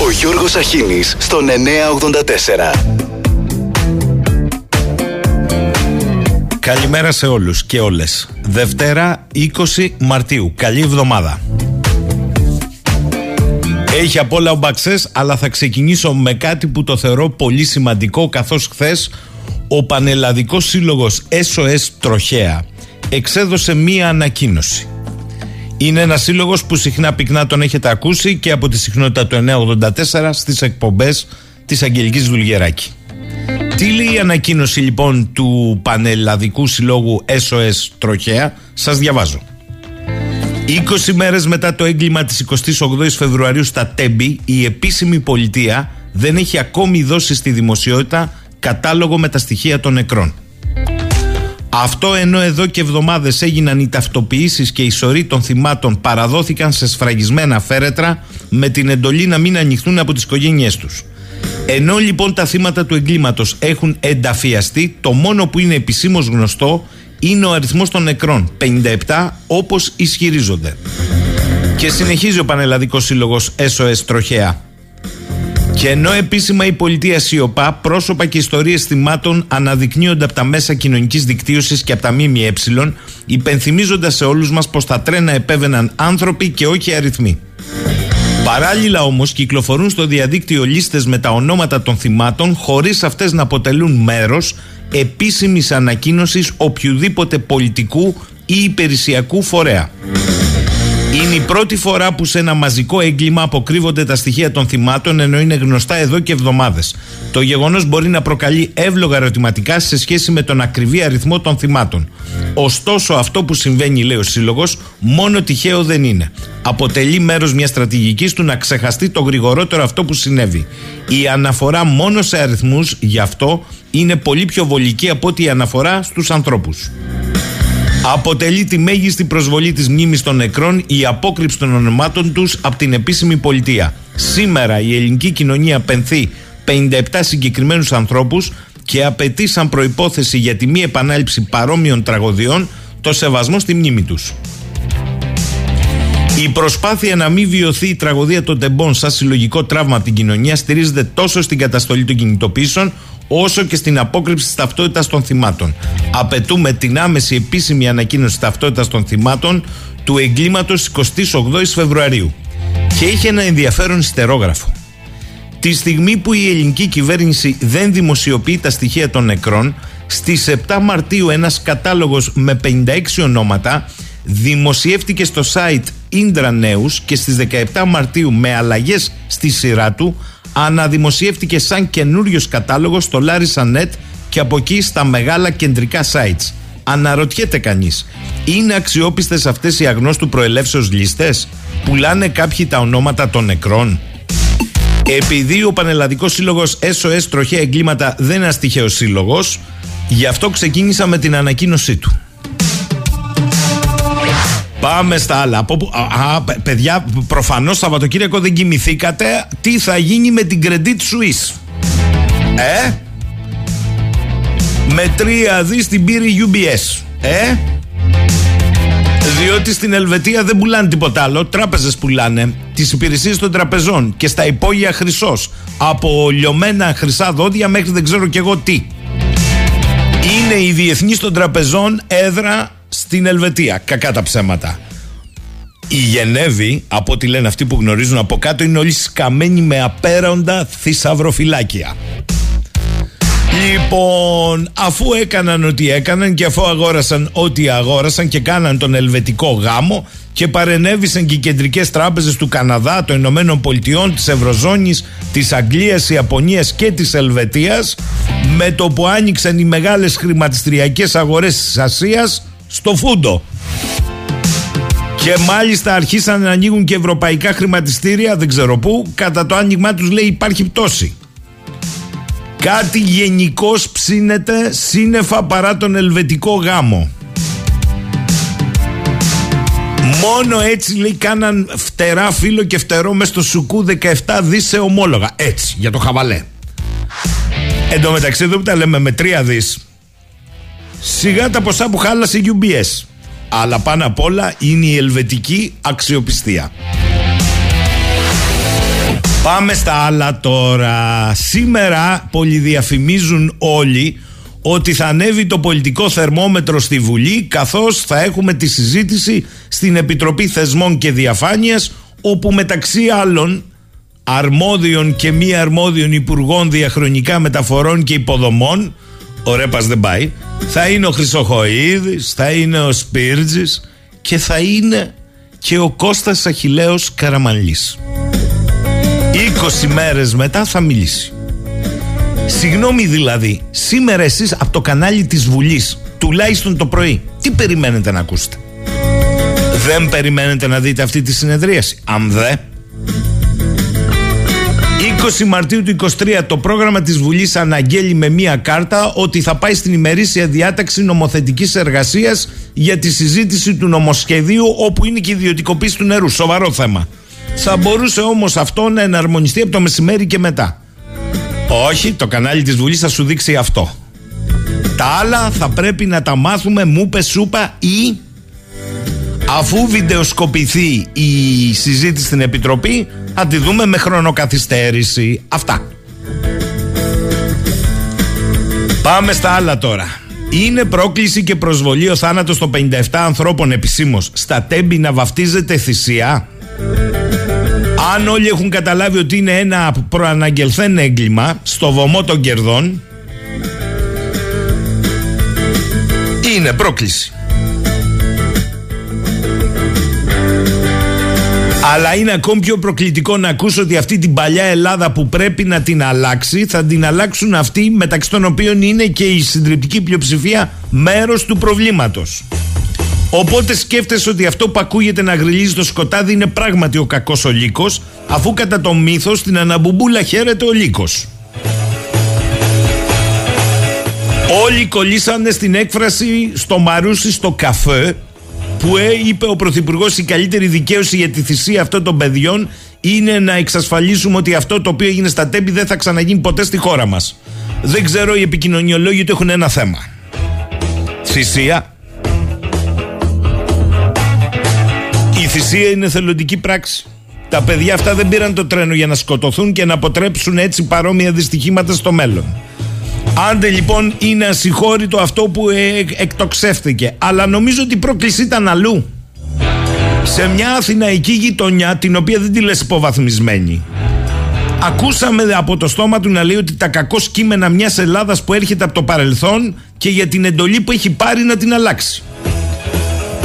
Ο Γιώργος Αχίνης στον 984. Καλημέρα σε όλους και όλες. Δευτέρα 20 Μαρτίου. Καλή εβδομάδα. Έχει απ' όλα ο Μπαξές, αλλά θα ξεκινήσω με κάτι που το θεωρώ πολύ σημαντικό, καθώς χθες ο Πανελλαδικός Σύλλογος SOS Τροχέα εξέδωσε μία ανακοίνωση. Είναι ένας σύλλογος που συχνά πυκνά τον έχετε ακούσει και από τη συχνότητα του 984 στις εκπομπές της Αγγελικής Δουλγεράκη. Τι λέει η ανακοίνωση λοιπόν του Πανελλαδικού Συλλόγου SOS Τροχέα, σας διαβάζω. 20 μέρες μετά το έγκλημα της 28ης Φεβρουαρίου στα Τέμπη, η επίσημη πολιτεία δεν έχει ακόμη δώσει στη δημοσιότητα κατάλογο με τα στοιχεία των νεκρών. Αυτό ενώ εδώ και εβδομάδες έγιναν οι ταυτοποιήσεις και οι σωροί των θυμάτων παραδόθηκαν σε σφραγισμένα φέρετρα με την εντολή να μην ανοιχθούν από τις οικογένειές τους. Ενώ λοιπόν τα θύματα του εγκλήματος έχουν ενταφιαστεί, το μόνο που είναι επισήμως γνωστό είναι ο αριθμός των νεκρών, 57 όπως ισχυρίζονται. Και συνεχίζει ο Πανελλαδικός Σύλλογος SOS Τροχέα. Και ενώ επίσημα η πολιτεία σιωπά, πρόσωπα και ιστορίες θυμάτων αναδεικνύονται από τα μέσα κοινωνικής δικτύωσης και από τα ΜΜΕ, υπενθυμίζοντας σε όλους μας πως τα τρένα επέβαιναν άνθρωποι και όχι αριθμοί. Παράλληλα όμως κυκλοφορούν στο διαδίκτυο λίστες με τα ονόματα των θυμάτων χωρίς αυτές να αποτελούν μέρος επίσημης ανακοίνωσης οποιοδήποτε πολιτικού ή υπηρεσιακού φορέα. Είναι η πρώτη φορά που σε ένα μαζικό έγκλημα αποκρύβονται τα στοιχεία των θυμάτων ενώ είναι γνωστά εδώ και εβδομάδες. Το γεγονός μπορεί να προκαλεί εύλογα ερωτηματικά σε σχέση με τον ακριβή αριθμό των θυμάτων. Ωστόσο, αυτό που συμβαίνει, λέει ο Σύλλογος, μόνο τυχαίο δεν είναι. Αποτελεί μέρος μιας στρατηγικής του να ξεχαστεί το γρηγορότερο αυτό που συνέβη. Η αναφορά μόνο σε αριθμούς γι' αυτό είναι πολύ πιο βολική από ότι η αναφορά στους ανθρώπους. Αποτελεί τη μέγιστη προσβολή της μνήμης των νεκρών η απόκρυψη των ονομάτων τους από την επίσημη πολιτεία. Σήμερα η ελληνική κοινωνία πενθεί 57 συγκεκριμένους ανθρώπους και απαιτεί σαν προϋπόθεση για τη μη επανάληψη παρόμοιων τραγωδιών το σεβασμό στη μνήμη τους. Η προσπάθεια να μην βιωθεί η τραγωδία των τεμπών σαν συλλογικό τραύμα από την κοινωνία στηρίζεται τόσο στην καταστολή των κινητοποίησεων όσο και στην απόκρυψη της ταυτότητας των θυμάτων. Απαιτούμε την άμεση επίσημη ανακοίνωση ταυτότητας των θυμάτων του εγκλήματος 28 Φεβρουαρίου. Και είχε ένα ενδιαφέρον στερόγραφο. Τη στιγμή που η ελληνική κυβέρνηση δεν δημοσιοποιεί τα στοιχεία των νεκρών, στις 7 Μαρτίου ένας κατάλογος με 56 ονόματα δημοσιεύτηκε στο site Indra News και στις 17 Μαρτίου με αλλαγές στη σειρά του αναδημοσιεύτηκε σαν καινούριος κατάλογος στο Larissa.net και από εκεί στα μεγάλα κεντρικά sites. Αναρωτιέται κανείς, είναι αξιόπιστες αυτές οι αγνώστου προελεύσεως λίστες, πουλάνε κάποιοι τα ονόματα των νεκρών; Επειδή ο Πανελλαδικός Σύλλογος SOS Τροχαία Εγκλήματα δεν είναι ένα τυχαίο σύλλογος, γι' αυτό ξεκίνησα με την ανακοίνωσή του. Πάμε στα άλλα. Από, α, παιδιά, προφανώς Σαββατοκύριακο δεν κοιμηθήκατε. Τι θα γίνει με την Credit Suisse; Ε; Με τρία δις στην πήρε UBS. Ε; Διότι στην Ελβετία δεν πουλάνε τίποτα άλλο. Τράπεζες πουλάνε τις υπηρεσίες των τραπεζών και στα υπόγεια χρυσός. Από λιωμένα χρυσά δόντια μέχρι δεν ξέρω κι εγώ τι. Είναι η διεθνής των τραπεζών έδρα στην Ελβετία. Κακά τα ψέματα. Η Γενέβη, από ό,τι λένε αυτοί που γνωρίζουν από κάτω, είναι όλοι σκαμμένοι με απέροντα θησαυροφυλάκια. Λοιπόν, αφού έκαναν ό,τι έκαναν και αφού αγόρασαν ό,τι αγόρασαν και κάναν τον ελβετικό γάμο και παρενέβησαν και οι κεντρικές τράπεζες του Καναδά, των Ηνωμένων Πολιτειών, της Ευρωζώνης, της Αγγλίας, Ιαπωνίας και της Ελβετίας με το που άνοιξαν οι μεγάλες χρηματιστριακές αγορές της Ασίας στο φούντο. Και μάλιστα αρχίσαν να ανοίγουν και ευρωπαϊκά χρηματιστήρια, δεν ξέρω πού, κατά το άνοιγμά τους λέει υπάρχει πτώση. Κάτι γενικώς ψήνεται σύννεφα παρά τον ελβετικό γάμο. Μόνο έτσι λέει κάναν φτερά φίλο και φτερό μες στο σουκού 17 δις σε ομόλογα. Έτσι, για το χαβαλέ. Εν τω μεταξύ εδώ που τα λέμε με 3 δις Σιγά τα ποσά που χάλασε η UBS. Αλλά πάνω απ' όλα είναι η ελβετική αξιοπιστία. Πάμε στα άλλα τώρα. Σήμερα πολυδιαφημίζουν όλοι ότι θα ανέβει το πολιτικό θερμόμετρο στη Βουλή καθώς θα έχουμε τη συζήτηση στην Επιτροπή Θεσμών και Διαφάνειας όπου μεταξύ άλλων αρμόδιων και μη αρμόδιων υπουργών διαχρονικά μεταφορών και υποδομών ο Ρέπας δεν πάει θα είναι ο Χρυσοχοίδης, θα είναι ο Σπίρτζης και θα είναι και ο Κώστας Αχιλέος Καραμαλής 20 μέρες μετά θα μιλήσει Συγγνώμη δηλαδή, σήμερα εσείς από το κανάλι της Βουλής, τουλάχιστον το πρωί, τι περιμένετε να ακούσετε; Δεν περιμένετε να δείτε αυτή τη συνεδρίαση. Αν δε. 20 Μαρτίου του 23 το πρόγραμμα της Βουλής αναγγέλει με μία κάρτα ότι θα πάει στην ημερήσια διάταξη νομοθετικής εργασίας για τη συζήτηση του νομοσχεδίου όπου είναι και η ιδιωτικοποίηση του νερού. Σοβαρό θέμα. Θα μπορούσε όμως αυτό να εναρμονιστεί από το μεσημέρι και μετά. Όχι, το κανάλι της Βουλής θα σου δείξει αυτό. Τα άλλα θα πρέπει να τα μάθουμε μούπε σούπα ή αφού βιντεοσκοπηθεί η συζήτηση στην Επιτροπή θα τη δούμε με χρονοκαθυστέρηση. Αυτά. Πάμε στα άλλα τώρα. Είναι πρόκληση και προσβολή ο θάνατος των 57 ανθρώπων επισήμως στα τέμπη να βαφτίζεται θυσία; Αν όλοι έχουν καταλάβει ότι είναι ένα προαναγγελθέν έγκλημα στο βωμό των κερδών, είναι πρόκληση. Αλλά είναι ακόμη πιο προκλητικό να ακούσω ότι αυτή την παλιά Ελλάδα που πρέπει να την αλλάξει θα την αλλάξουν αυτοί μεταξύ των οποίων είναι και η συντριπτική πλειοψηφία μέρος του προβλήματος. Οπότε σκέφτεσαι ότι αυτό που ακούγεται να γριλίζει το σκοτάδι είναι πράγματι ο κακός ο λύκος, αφού κατά το μύθος στην αναμπουμπούλα χαίρεται ο λύκος. Όλοι κολλήσανε στην έκφραση στο Μαρούσι στο καφέ που ε, είπε ο Πρωθυπουργός η καλύτερη δικαίωση για τη θυσία αυτών των παιδιών είναι να εξασφαλίσουμε ότι αυτό το οποίο έγινε στα τέμπη δεν θα ξαναγίνει ποτέ στη χώρα μας. Δεν ξέρω, οι επικοινωνιολόγοι του έχουν ένα θέμα. Θυσία Η θυσία είναι θελοντική πράξη. Τα παιδιά αυτά δεν πήραν το τρένο για να σκοτωθούν και να αποτρέψουν έτσι παρόμοια δυστυχήματα στο μέλλον. Άντε λοιπόν είναι ασυγχώρητο αυτό που ε, εκτοξεύτηκε. Αλλά νομίζω ότι η πρόκληση ήταν αλλού. Σε μια αθηναϊκή γειτονιά την οποία δεν τη λες υποβαθμισμένη. Ακούσαμε από το στόμα του να λέει ότι τα κακό κείμενα μιας Ελλάδας που έρχεται από το παρελθόν και για την εντολή που έχει πάρει να την αλλάξει.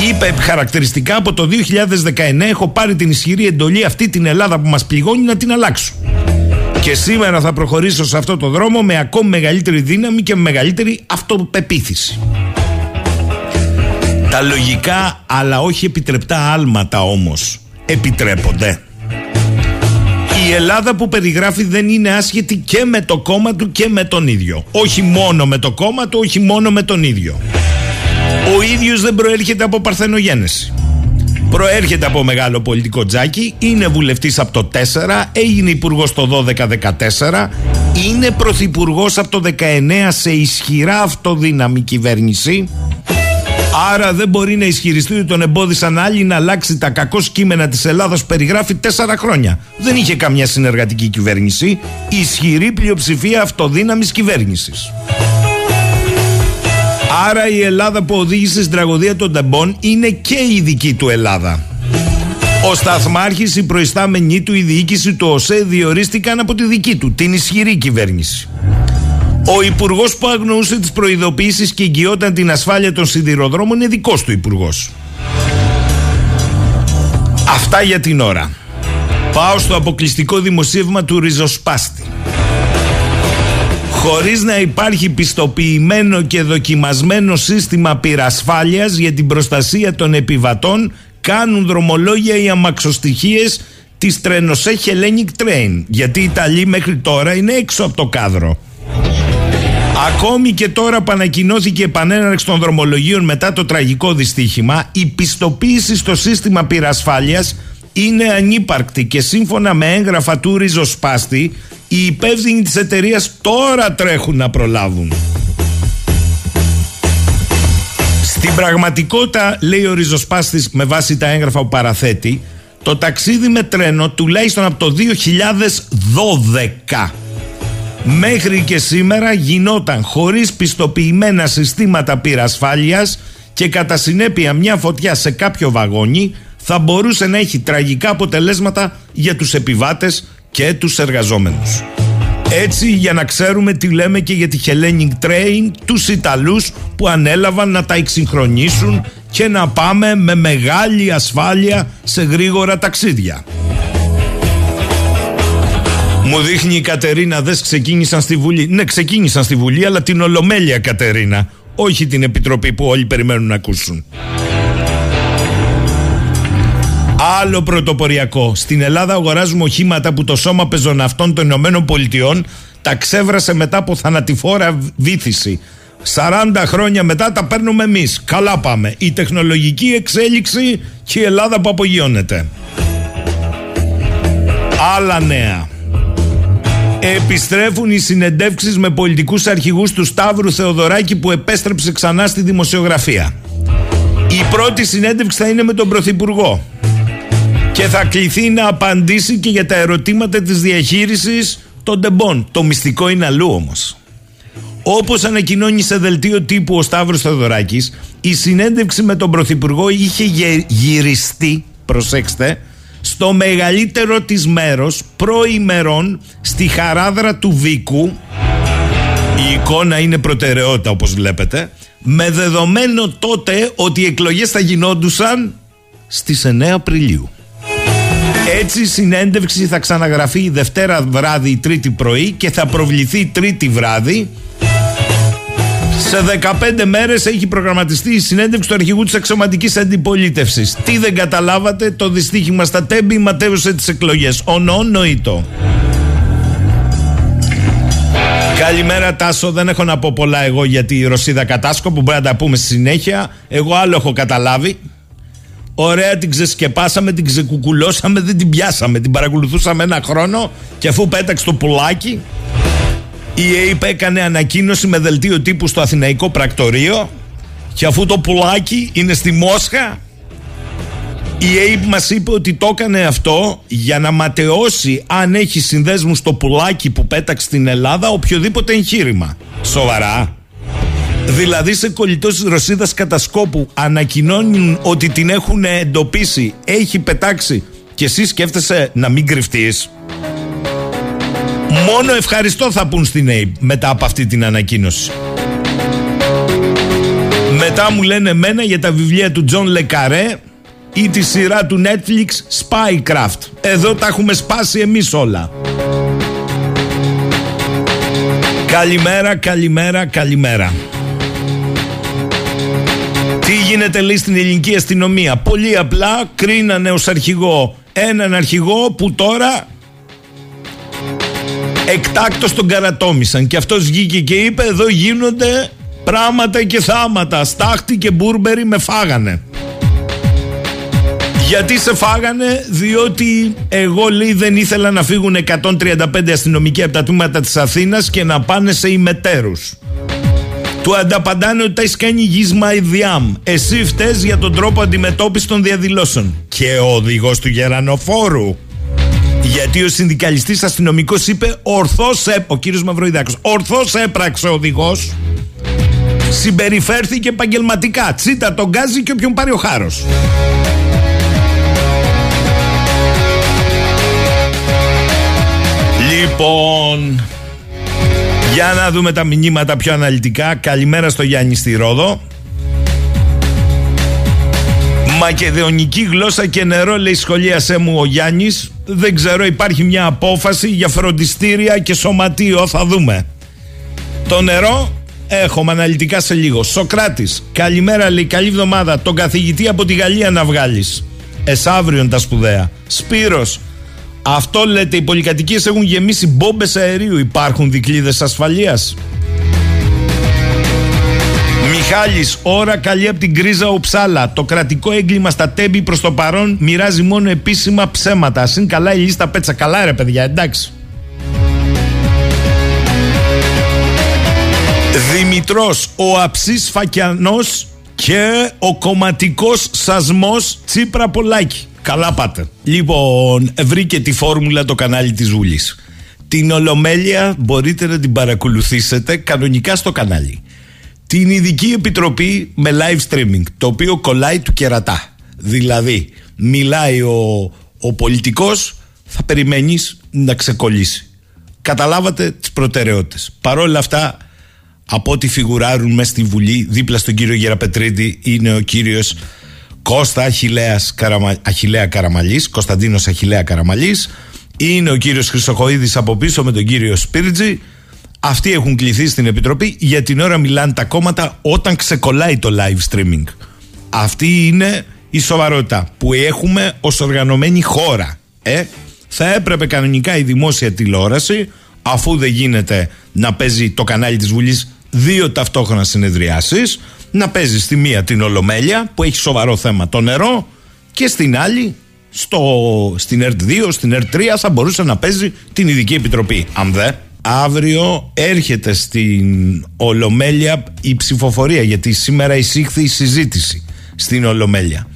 Είπε χαρακτηριστικά από το 2019 έχω πάρει την ισχυρή εντολή αυτή την Ελλάδα που μας πληγώνει να την αλλάξω. Και σήμερα θα προχωρήσω σε αυτό το δρόμο με ακόμη μεγαλύτερη δύναμη και μεγαλύτερη αυτοπεποίθηση. Τα λογικά αλλά όχι επιτρεπτά άλματα όμως επιτρέπονται. Η Ελλάδα που περιγράφει δεν είναι άσχετη και με το κόμμα του και με τον ίδιο. Όχι μόνο με το κόμμα του, όχι μόνο με τον ίδιο. Ο ίδιος δεν προέρχεται από παρθενογένεση. Προέρχεται από μεγάλο πολιτικό τζάκι, είναι βουλευτής από το 4, έγινε υπουργός το 12-14, είναι πρωθυπουργός από το 19 σε ισχυρά αυτοδύναμη κυβέρνηση. Άρα δεν μπορεί να ισχυριστεί ότι τον εμπόδισαν άλλοι να αλλάξει τα κακό κείμενα της Ελλάδας που περιγράφει τέσσερα χρόνια. Δεν είχε καμιά συνεργατική κυβέρνηση, ισχυρή πλειοψηφία αυτοδύναμης κυβέρνησης. Άρα η Ελλάδα που οδήγησε στην τραγωδία των τεμπών είναι και η δική του Ελλάδα. Ο Σταθμάρχης, η προϊστάμενή του, η διοίκηση του ΟΣΕ διορίστηκαν από τη δική του, την ισχυρή κυβέρνηση. Ο υπουργός που αγνοούσε τις προειδοποιήσει και εγγυόταν την ασφάλεια των σιδηροδρόμων είναι δικός του υπουργός. Αυτά για την ώρα. Πάω στο αποκλειστικό δημοσίευμα του Ριζοσπάστη χωρίς να υπάρχει πιστοποιημένο και δοκιμασμένο σύστημα πυρασφάλειας για την προστασία των επιβατών κάνουν δρομολόγια οι αμαξοστοιχίες της Τρενοσέ Hellenic Train γιατί η Ιταλοί μέχρι τώρα είναι έξω από το κάδρο. Ακόμη και τώρα που ανακοινώθηκε επανέναρξη των δρομολογίων μετά το τραγικό δυστύχημα, η πιστοποίηση στο σύστημα πυρασφάλειας είναι ανύπαρκτη και σύμφωνα με έγγραφα του ριζοσπάστη οι υπεύθυνοι της εταιρείας τώρα τρέχουν να προλάβουν. Στην πραγματικότητα, λέει ο ριζοσπάστης με βάση τα έγγραφα που παραθέτει, Το ταξίδι με τρένο τουλάχιστον από το 2012 μέχρι και σήμερα γινόταν χωρίς πιστοποιημένα συστήματα πυρασφάλειας και κατά συνέπεια μια φωτιά σε κάποιο βαγόνι θα μπορούσε να έχει τραγικά αποτελέσματα για τους επιβάτες και τους εργαζόμενους. Έτσι για να ξέρουμε τι λέμε και για τη Hellenic Train τους Ιταλούς που ανέλαβαν να τα εξυγχρονίσουν και να πάμε με μεγάλη ασφάλεια σε γρήγορα ταξίδια. Μου δείχνει η Κατερίνα, δεν ξεκίνησαν στη Βουλή. Ναι, ξεκίνησαν στη Βουλή, αλλά την Ολομέλεια Κατερίνα. Όχι την Επιτροπή που όλοι περιμένουν να ακούσουν. Άλλο πρωτοποριακό. Στην Ελλάδα αγοράζουμε οχήματα που το Σώμα Πεζοναυτών των Ηνωμένων Πολιτειών τα ξέβρασε μετά από θανατηφόρα βήθηση. 40 χρόνια μετά τα παίρνουμε εμείς. Καλά πάμε. Η τεχνολογική εξέλιξη και η Ελλάδα που απογειώνεται. Άλλα νέα. Επιστρέφουν οι συνεντεύξεις με πολιτικούς αρχηγούς του Σταύρου Θεοδωράκη που επέστρεψε ξανά στη δημοσιογραφία. Η πρώτη συνέντευξη θα είναι με τον Πρωθυπουργό και θα κληθεί να απαντήσει και για τα ερωτήματα της διαχείρισης των τεμπών. Το μυστικό είναι αλλού όμως. Όπως ανακοινώνει σε δελτίο τύπου ο Σταύρος Θεοδωράκης, η συνέντευξη με τον Πρωθυπουργό είχε γυριστεί, προσέξτε, στο μεγαλύτερο της μέρος προημερών στη χαράδρα του Βίκου η εικόνα είναι προτεραιότητα όπως βλέπετε με δεδομένο τότε ότι οι εκλογές θα γινόντουσαν στις 9 Απριλίου. Έτσι η συνέντευξη θα ξαναγραφεί Δευτέρα βράδυ ή Τρίτη πρωί και θα προβληθεί Τρίτη βράδυ σε 15 μέρες έχει προγραμματιστεί η συνέντευξη του αρχηγού της αξιωματική αντιπολίτευσης. Τι δεν καταλάβατε, το δυστύχημα στα τέμπη ματέωσε τις εκλογές. Ονό, νοήτο. Καλημέρα Τάσο, δεν έχω να πω πολλά εγώ για τη Ρωσίδα Κατάσκο που μπορεί να τα πούμε στη συνέχεια. Εγώ άλλο έχω καταλάβει. Ωραία, την ξεσκεπάσαμε, την ξεκουκουλώσαμε, δεν την πιάσαμε. Την παρακολουθούσαμε ένα χρόνο και αφού πέταξε το πουλάκι, η ΑΕΠ έκανε ανακοίνωση με δελτίο τύπου στο Αθηναϊκό Πρακτορείο και αφού το πουλάκι είναι στη Μόσχα η ΑΕΠ μας είπε ότι το έκανε αυτό για να ματαιώσει αν έχει συνδέσμους στο πουλάκι που πέταξε στην Ελλάδα οποιοδήποτε εγχείρημα. Σοβαρά. Δηλαδή σε κολλητός της Ρωσίδας κατασκόπου ανακοινώνουν ότι την έχουν εντοπίσει, έχει πετάξει και εσύ σκέφτεσαι να μην κρυφτείς. Μόνο ευχαριστώ θα πούν στην ΕΥΠ μετά από αυτή την ανακοίνωση. Μετά μου λένε μένα για τα βιβλία του Τζον Λε Καρέ ή τη σειρά του Netflix Spycraft. Εδώ τα έχουμε σπάσει εμείς όλα. Καλημέρα, καλημέρα, καλημέρα. Τι γίνεται λέει στην ελληνική αστυνομία; Πολύ απλά κρίνανε ως αρχηγό έναν αρχηγό που τώρα εκτάκτος τον καρατόμησαν. Και αυτός βγήκε και είπε εδώ γίνονται πράγματα και θάματα. Στάχτη και μπούρμπερι με φάγανε γιατί σε φάγανε; Διότι εγώ λέει δεν ήθελα να φύγουν 135 αστυνομικοί από τα τμήματα της Αθήνας και να πάνε σε ημετέρους του ανταπαντάνε ότι τα έχεις κάνει γίσμα ιδιάμ. Εσύ φταίς για τον τρόπο αντιμετώπισης των διαδηλώσεων. Και ο οδηγός του Γερανοφόρου γιατί ο συνδικαλιστής αστυνομικός είπε ορθώς ο κύριος Μαυροϊδάκος, ορθώς έπραξε ο οδηγός. Συμπεριφέρθηκε επαγγελματικά. Τσίτα τον γκάζι και όποιον πάρει ο χάρος. Λοιπόν, για να δούμε τα μηνύματα πιο αναλυτικά. Καλημέρα στο Γιάννη στη Ρόδο. Μακεδονική γλώσσα και νερό, λέει σχολίασέ μου ο Γιάννης. Δεν ξέρω, υπάρχει μια απόφαση για φροντιστήρια και σωματείο. Θα δούμε. Το νερό έχουμε αναλυτικά σε λίγο. Σοκράτης, καλημέρα, λέει. Καλή εβδομάδα. Τον καθηγητή από τη Γαλλία να βγάλεις. Εσάβριον τα σπουδαία. Σπύρος, αυτό λέτε, οι πολυκατοικίες έχουν γεμίσει μπόμπες αερίου. Υπάρχουν δικλείδες ασφαλείας. Μιχάλης, ώρα καλή από την κρίζα Ουψάλα. Το κρατικό έγκλημα στα τέμπη προς το παρόν μοιράζει μόνο επίσημα ψέματα. Συν καλά η λίστα πέτσα. Καλά, ρε παιδιά, εντάξει. Δημητρός, ο αψής φακιανός και ο κομματικός σασμός Τσίπρα Πολάκη. Καλά πάτε. Λοιπόν, βρήκε τη φόρμουλα το κανάλι της Βουλής. Την Ολομέλεια μπορείτε να την παρακολουθήσετε κανονικά στο κανάλι. Την ειδική επιτροπή με live streaming, το οποίο κολλάει του κερατά. Δηλαδή, μιλάει ο, ο πολιτικός, θα περιμένεις να ξεκολλήσει. Καταλάβατε τις προτεραιότητες. Παρόλα αυτά, από ό,τι φιγουράρουν μέσα στη Βουλή, δίπλα στον κύριο Γεραπετρίτη είναι ο κύριος Κώστα Αχιλέας Καραμα... Αχιλέα Καραμαλής, Κωνσταντίνος Αχιλέα Καραμαλής, είναι ο κύριος Χρυσοχοίδης από πίσω με τον κύριο Σπίρτζη. Αυτοί έχουν κληθεί στην Επιτροπή. Για την ώρα μιλάνε τα κόμματα όταν ξεκολλάει το live streaming. Αυτή είναι η σοβαρότητα που έχουμε ως οργανωμένη χώρα. Ε, θα έπρεπε κανονικά η δημόσια τηλεόραση, αφού δεν γίνεται να παίζει το κανάλι της Βουλής δύο ταυτόχρονα συνεδριάσεις, να παίζεις στη μία την Ολομέλεια που έχει σοβαρό θέμα το νερό και στην άλλη στο, στην ΕΡΤ 2, στην ΕΡΤ 3 θα μπορούσε να παίζει την Ειδική Επιτροπή. Αν δε, αύριο έρχεται στην Ολομέλεια η ψηφοφορία γιατί σήμερα εισήχθη η συζήτηση στην Ολομέλεια.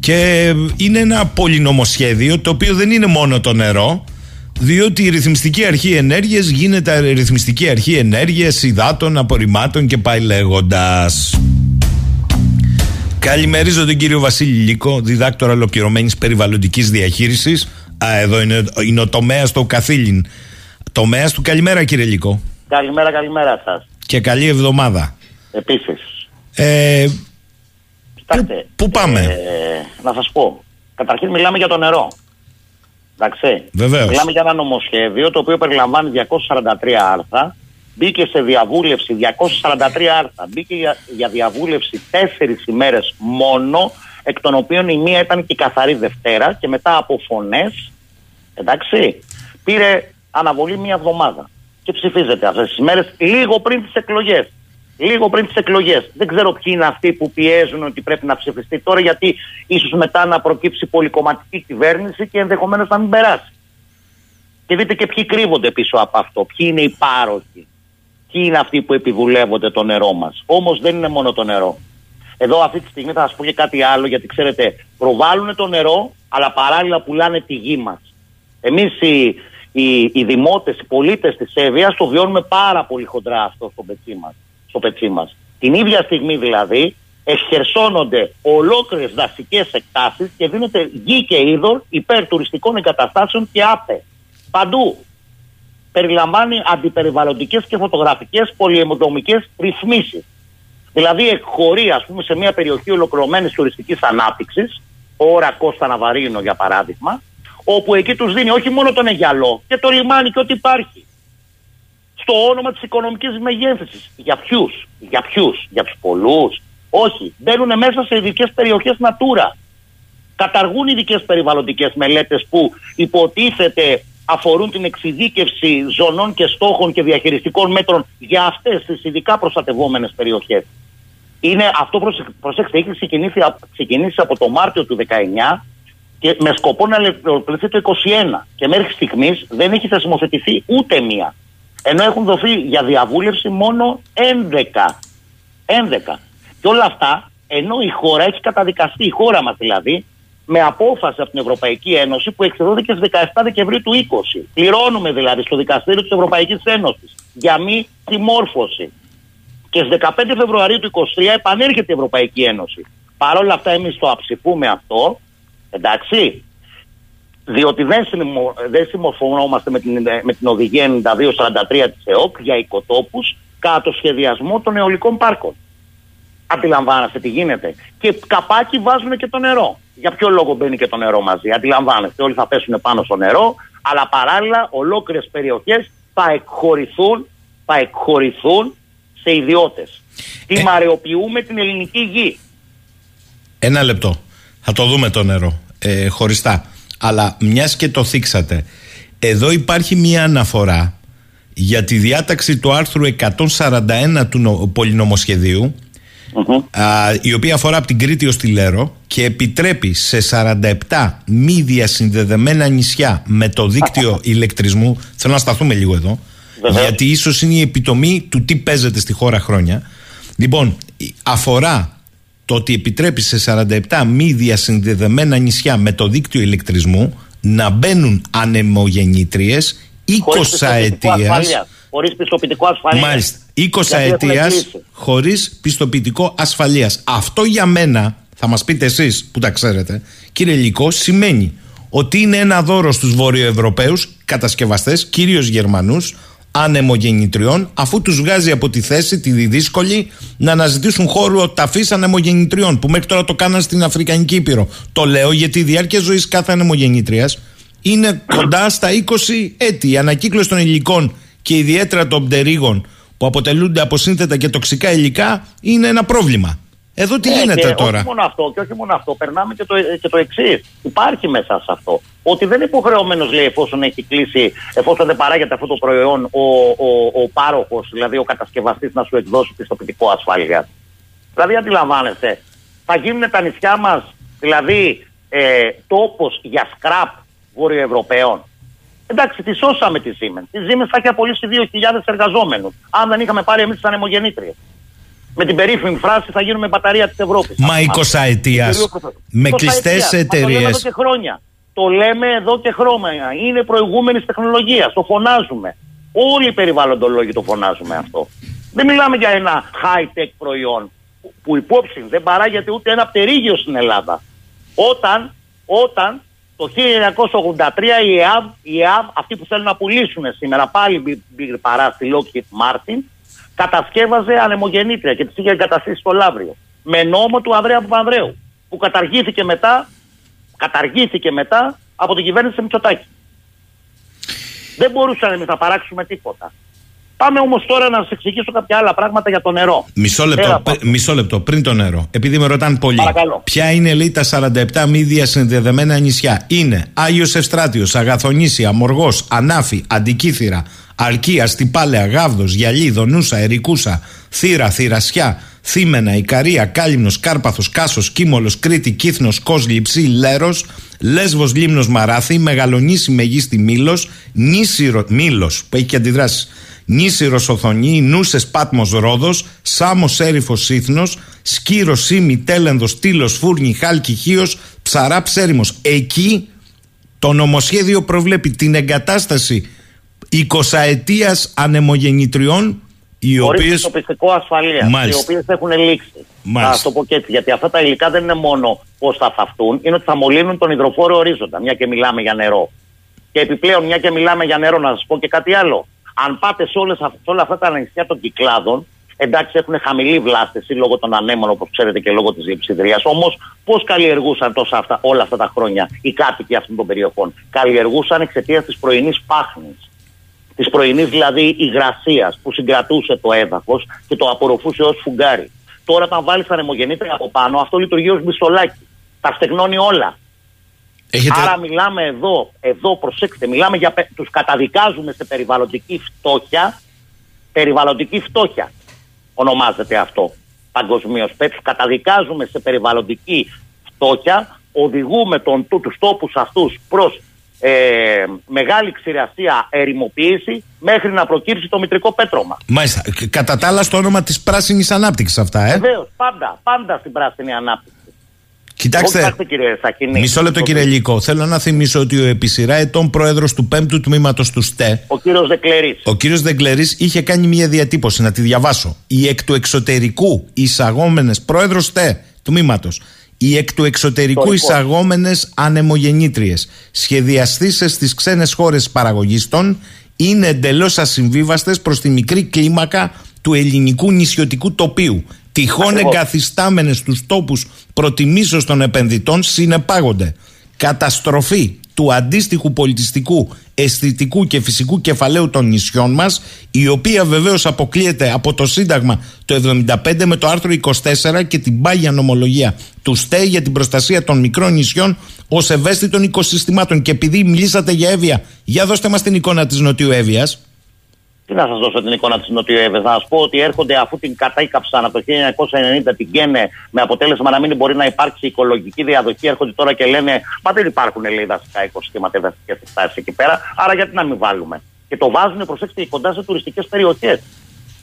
Και είναι ένα πολυνομοσχέδιο το οποίο δεν είναι μόνο το νερό διότι η ρυθμιστική αρχή ενέργειας γίνεται ρυθμιστική αρχή ενέργειας, υδάτων, απορριμμάτων και πάει λέγοντας. Καλημερίζω τον κύριο Βασίλη Λίκο, διδάκτορα ολοκληρωμένης περιβαλλοντικής διαχείρισης. Α, εδώ είναι, είναι ο τομέας του Καθήλυν. Τομέας του, καλημέρα κύριε Λίκο. Καλημέρα, καλημέρα σας. Και καλή εβδομάδα. Επίσης. Ε, Κοιτάξτε. Πού πάμε; Ε, να σας πω. Καταρχήν μιλάμε για το νερό. Εντάξει. Βεβαίως. Μιλάμε για ένα νομοσχέδιο το οποίο περιλαμβάνει 243 άρθρα Μπήκε σε διαβούλευση 243 άρθρα. Μπήκε για, για διαβούλευση τέσσερις ημέρες μόνο, εκ των οποίων η μία ήταν και η καθαρή Δευτέρα και μετά από φωνές. Εντάξει, πήρε αναβολή μία εβδομάδα. Και ψηφίζεται αυτές τις ημέρες λίγο πριν τις εκλογές. Λίγο πριν τις εκλογές. Δεν ξέρω ποιοι είναι αυτοί που πιέζουν ότι πρέπει να ψηφιστεί τώρα, γιατί ίσως μετά να προκύψει πολυκομματική κυβέρνηση και ενδεχομένως να μην περάσει. Και δείτε και ποιοι κρύβονται πίσω από αυτό. Ποιοι είναι οι πάροχοι ποιοι είναι αυτοί που επιβουλεύονται το νερό μας; Όμως δεν είναι μόνο το νερό. Εδώ αυτή τη στιγμή θα σας πω και κάτι άλλο, γιατί ξέρετε, προβάλλουν το νερό, αλλά παράλληλα πουλάνε τη γη μας. Εμείς οι, οι, οι δημότες, οι πολίτες της Εύβοια το βιώνουμε πάρα πολύ χοντρά αυτό στο πετσί μας. Στο πετσί μας. Την ίδια στιγμή δηλαδή εχερσώνονται ολόκληρες δασικές εκτάσεις και δίνεται γη και είδωρ υπέρ τουριστικών εγκαταστάσεων και άπε. Παντού περιλαμβάνει αντιπεριβαλλοντικές και φωτογραφικές πολυαιμοδομικές ρυθμίσεις. Δηλαδή εκχωρεί ας πούμε σε μια περιοχή ολοκληρωμένης τουριστικής ανάπτυξης, ώρα Κώστα Ναβαρίνο για παράδειγμα, όπου εκεί τους δίνει όχι μόνο τον Αιγιαλό και το λιμάνι και ό,τι υπάρχει. Στο όνομα της οικονομικής μεγέθυνσης. Για ποιους, για ποιους, για τους πολλούς. Όχι, μπαίνουν μέσα σε ειδικές περιοχές Natura. Καταργούν ειδικές περιβαλλοντικές μελέτες που υποτίθεται αφορούν την εξειδίκευση ζωνών και στόχων και διαχειριστικών μέτρων για αυτές τις ειδικά προστατευόμενες περιοχές. Είναι αυτό, προσέξτε, έχει ξεκινήσει, ξεκινήσει από το Μάρτιο του 19 και με σκοπό να ολοκληρωθεί το 21 και μέχρι στιγμής δεν έχει θεσμοθετηθεί ούτε μία. Ενώ έχουν δοθεί για διαβούλευση μόνο 11. 11. Και όλα αυτά, ενώ η χώρα έχει καταδικαστεί, η χώρα μας δηλαδή, με απόφαση από την Ευρωπαϊκή Ένωση που εξεδόθηκε στις 17 Δεκεμβρίου του 20. Πληρώνουμε δηλαδή στο Δικαστήριο της Ευρωπαϊκής Ένωσης για μη συμμόρφωση. Και στις 15 Φεβρουαρίου του 2023 επανέρχεται η Ευρωπαϊκή Ένωση. Παρ' όλα αυτά εμείς το αψηφούμε αυτό, εντάξει, διότι δεν, δεν συμμορφωνόμαστε με την, με την οδηγία 9243 της ΕΟΚ για οικοτόπους κατά το σχεδιασμό των αιωλικών πάρκων. Αντιλαμβάνεστε τι γίνεται. Και καπάκι βάζουν και το νερό. Για ποιο λόγο μπαίνει και το νερό μαζί. Αντιλαμβάνεστε, όλοι θα πέσουν πάνω στο νερό, αλλά παράλληλα ολόκληρες περιοχές θα εκχωρηθούν, θα εκχωρηθούν σε ιδιώτες. Τι ε... μαρεοποιούμε την ελληνική γη. Ένα λεπτό. Θα το δούμε το νερό ε, χωριστά. Αλλά μιας και το θίξατε, εδώ υπάρχει μια αναφορά για τη διάταξη του άρθρου 141 του πολυνομοσχεδίου η οποία αφορά από την Κρήτη ως τη Λέρο και επιτρέπει σε 47 μη διασυνδεδεμένα νησιά με το δίκτυο ηλεκτρισμού θέλω να σταθούμε λίγο εδώ γιατί ίσως είναι η επιτομή του τι παίζεται στη χώρα χρόνια λοιπόν αφορά το ότι επιτρέπει σε 47 μη διασυνδεδεμένα νησιά με το δίκτυο ηλεκτρισμού να μπαίνουν ανεμογεννήτριες 20 ετία. Χωρίς πιστοποιητικό ασφαλεία. Μάλιστα. 20 ετία χωρίς πιστοποιητικό ασφαλείας. Αυτό για μένα, θα μας πείτε εσείς που τα ξέρετε, κύριε Λυκό, σημαίνει ότι είναι ένα δώρο στους Βορειοευρωπαίους κατασκευαστές, κυρίως Γερμανούς, ανεμογεννητριών, αφού τους βγάζει από τη θέση τη δύσκολη να αναζητήσουν χώρο ταφή ανεμογεννητριών, που μέχρι τώρα το κάναν στην Αφρικανική Ήπειρο. Το λέω γιατί η διάρκεια ζωής κάθε ανεμογεννήτρια είναι κοντά στα 20 έτη. Η ανακύκλωση των υλικών και ιδιαίτερα των πτερίγων που αποτελούνται από σύνθετα και τοξικά υλικά είναι ένα πρόβλημα. Εδώ τι ε, γίνεται και τώρα; Όχι μόνο αυτό, και όχι μόνο αυτό. Περνάμε και το, και το εξής. Υπάρχει μέσα σε αυτό. Ότι δεν είναι υποχρεωμένος, λέει, εφόσον έχει κλείσει, εφόσον δεν παράγεται αυτό το προϊόν, ο, ο, ο πάροχος, δηλαδή ο κατασκευαστής, να σου εκδώσει πιστοποιητικό ασφάλεια. Δηλαδή, αντιλαμβάνεστε, θα γίνουν τα νησιά μας, δηλαδή, ε, τόπος για σκραπ Βορειοευρωπαίων. Εντάξει, τη σώσαμε τη Siemens. Η Siemens θα έχει απολύσει 2.000 εργαζόμενου. Αν δεν είχαμε πάρει εμεί τι ανεμογεννήτριε. Με την περίφημη φράση θα γίνουμε μπαταρία τη Ευρώπη. Μα 20 ετία. Με κλειστέ εταιρείε. Το λέμε εδώ και χρόνια. Το λέμε εδώ και χρόνια. Είναι προηγούμενη τεχνολογία. Το φωνάζουμε. Όλοι οι περιβαλλοντολόγοι το φωνάζουμε αυτό. Δεν μιλάμε για ένα high-tech προϊόν που υπόψη δεν παράγεται ούτε ένα πτερίγιο στην Ελλάδα. Όταν, όταν το 1983 η ΕΑΒ, η ΕΑΒ, αυτοί που θέλουν να πουλήσουν σήμερα πάλι παρά στη Lockheed Martin, κατασκεύαζε ανεμογεννήτρια και τις είχε εγκαταστήσει στο Λαύριο. Με νόμο του Ανδρέα Παπανδρέου, που καταργήθηκε μετά, καταργήθηκε μετά από την κυβέρνηση Μητσοτάκη. Δεν μπορούσαν εμείς να παράξουμε τίποτα. Πάμε όμως τώρα να σας εξηγήσω κάποια άλλα πράγματα για το νερό. Μισό λεπτό, μισό λεπτό πριν το νερό. Επειδή με ρωτάνε πολύ. Παρακαλώ. Ποια είναι λέει τα 47 μη διασυνδεδεμένα νησιά. Είναι Άγιος Ευστράτιος, Αγαθονήσια, Μοργό, Ανάφη, Αντικήθυρα, Αρκία, Στυπάλαια, Γάβδος, Γιαλί, Δονούσα, Ερικούσα, Θύρα, Θυρασιά, Θύμενα, Ικαρία, Κάλυμνος, Κάρπαθος, Κάσος, Κίμολος, Κρήτη, Κύθνος, Κόσμ, Ψή, Λέρος, Λέσβος, Λίμνος, Μαράθη, Μεγαλονίση, Μεγίστη, Μήλος, Νήσιρο, Μήλος, που έχει και αντιδράσεις. Νήσιρο Οθονή, Νούσες Πάτμος Ρόδος, Σάμος Έρυφος Σύθνος, Σκύρο Σίμη, Τέλενδος, Τήλο, Φούρνη, Χάλκι, Χίος, Ψαρά Ψέριμος. Εκεί το νομοσχέδιο προβλέπει την εγκατάσταση 20 ετία ανεμογεννητριών οι οποίε. το πιστικό ασφαλείας. Οι οποίες έχουν λήξει. Α το πω και έτσι. Γιατί αυτά τα υλικά δεν είναι μόνο πώς θα θαυτούν, είναι ότι θα μολύνουν τον υδροφόρο ορίζοντα. Μια και μιλάμε για νερό. Και επιπλέον, μια και μιλάμε για νερό, να σας πω και κάτι άλλο. Αν πάτε σε, όλες, σε όλα αυτά τα νησιά των κυκλάδων, εντάξει έχουν χαμηλή βλάστηση λόγω των ανέμων, όπως ξέρετε, και λόγω της λειψιδρία. Όμως, πώς καλλιεργούσαν τόσα αυτά, όλα αυτά τα χρόνια οι κάτοικοι αυτών των περιοχών; Καλλιεργούσαν εξαιτίας της πρωινής πάχνης. Της πρωινής δηλαδή υγρασίας που συγκρατούσε το έδαφος και το απορροφούσε ως φουγκάρι. Τώρα, όταν βάλεις τα ανεμογεννήτρια από πάνω, αυτό λειτουργεί ως μισολάκι. Τα στεγνώνει όλα. Έχετε... Άρα μιλάμε εδώ, εδώ προσέξτε, μιλάμε για, τους καταδικάζουμε σε περιβαλλοντική φτώχεια, περιβαλλοντική φτώχεια ονομάζεται αυτό παγκοσμίως. Τους καταδικάζουμε σε περιβαλλοντική φτώχεια, οδηγούμε τον, τους τόπους αυτούς προς ε, μεγάλη ξηρασία ερημοποίηση μέχρι να προκύψει το μητρικό πέτρωμα. Μάλιστα. Κατά τα άλλα στο όνομα της πράσινης ανάπτυξης αυτά, ε. Βεβαίως, πάντα, πάντα στην πράσινη ανάπτυξη. Κοιτάξτε, μισό λεπτό κύριε Λύκο. Θέλω να θυμίσω ότι ο επί σειρά ετών πρόεδρος του 5ου τμήματος του ΣΤΕ, ο κύριος Δεκλερή, ο κύριος Δεκλερής είχε κάνει μια διατύπωση, να τη διαβάσω. Οι εκ του εξωτερικού εισαγόμενες, πρόεδρος ΣΤΕ τμήματος, οι εκ του εξωτερικού εισαγόμενες ανεμογεννήτριες σχεδιαστήσε στις ξένες χώρες παραγωγής των είναι εντελώς ασυμβίβαστες προς τη μικρή κλίμακα του ελληνικού νησιωτικού τοπίου τυχόν εγκαθιστάμενες στους τόπους προτιμήσεως των επενδυτών συνεπάγονται καταστροφή του αντίστοιχου πολιτιστικού, αισθητικού και φυσικού κεφαλαίου των νησιών μας η οποία βεβαίως αποκλείεται από το Σύνταγμα το 75 με το άρθρο 24 και την πάγια νομολογία του ΣΤΕ για την προστασία των μικρών νησιών ως ευαίσθητων οικοσυστημάτων. Και επειδή μιλήσατε για Εύβοια για δώστε μας την εικόνα της Νοτιού Εύβοιας τι να σας δώσω την εικόνα της Νοτιοέβε. Να σας πω ότι έρχονται αφού την κατάικαψαν από το 1990, την καίνε με αποτέλεσμα να μην μπορεί να υπάρξει οικολογική διαδοχή. Έρχονται τώρα και λένε Μα δεν υπάρχουν λέει δασικά οικοσυστήματα, δασικές εκτάσει εκεί πέρα. Άρα γιατί να μην βάλουμε. Και το βάζουν, προσέξτε, κοντά σε τουριστικές περιοχές.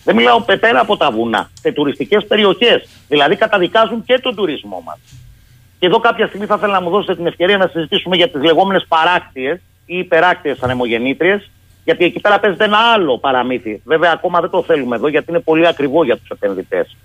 Δεν μιλάω πέρα από τα βουνά, σε τουριστικές περιοχές. Δηλαδή καταδικάζουν και τον τουρισμό μας. Και εδώ κάποια στιγμή θα ήθελα να μου δώσετε την ευκαιρία να συζητήσουμε για τις λεγόμενες παράκτιες ή υπεράκτιες ανεμογεννήτριες, γιατί εκεί πέρα παίζεται ένα άλλο παραμύθι. Βέβαια, ακόμα δεν το θέλουμε εδώ, γιατί είναι πολύ ακριβό για τους επενδυτές.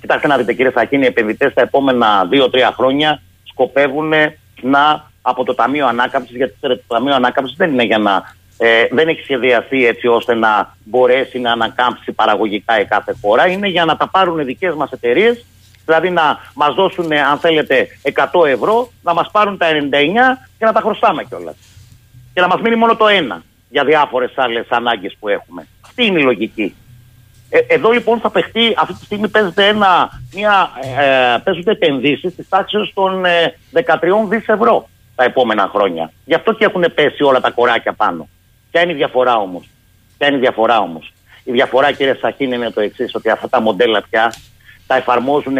Κοιτάξτε να δείτε, κύριε Σαχίνη, οι επενδυτές τα επόμενα 2-3 χρόνια σκοπεύουν να από το Ταμείο Ανάκαμψης, γιατί το Ταμείο Ανάκαμψης δεν είναι για να. Ε, δεν έχει σχεδιαστεί έτσι ώστε να μπορέσει να ανακάμψει παραγωγικά η κάθε χώρα. Είναι για να τα πάρουν δικές μας εταιρείες, δηλαδή να μας δώσουν, αν θέλετε, 100 ευρώ, να μας πάρουν τα 99 και να τα χρωστάμε κιόλας. Και να μας μείνει μόνο το ένα για διάφορες άλλες ανάγκες που έχουμε. Αυτή είναι η λογική. Ε, εδώ λοιπόν θα παιχτεί, αυτή τη στιγμή παίζεται ένα, μια, ε, παίζονται επενδύσεις της τάξης των ε, 13 δις ευρώ τα επόμενα χρόνια. Γι' αυτό και έχουν πέσει όλα τα κοράκια πάνω. Ποια είναι η διαφορά όμως; Ποια είναι η διαφορά όμως; Η διαφορά, κύριε Σαχίν, είναι το εξής: Ότι αυτά τα μοντέλα πια τα εφαρμόζουν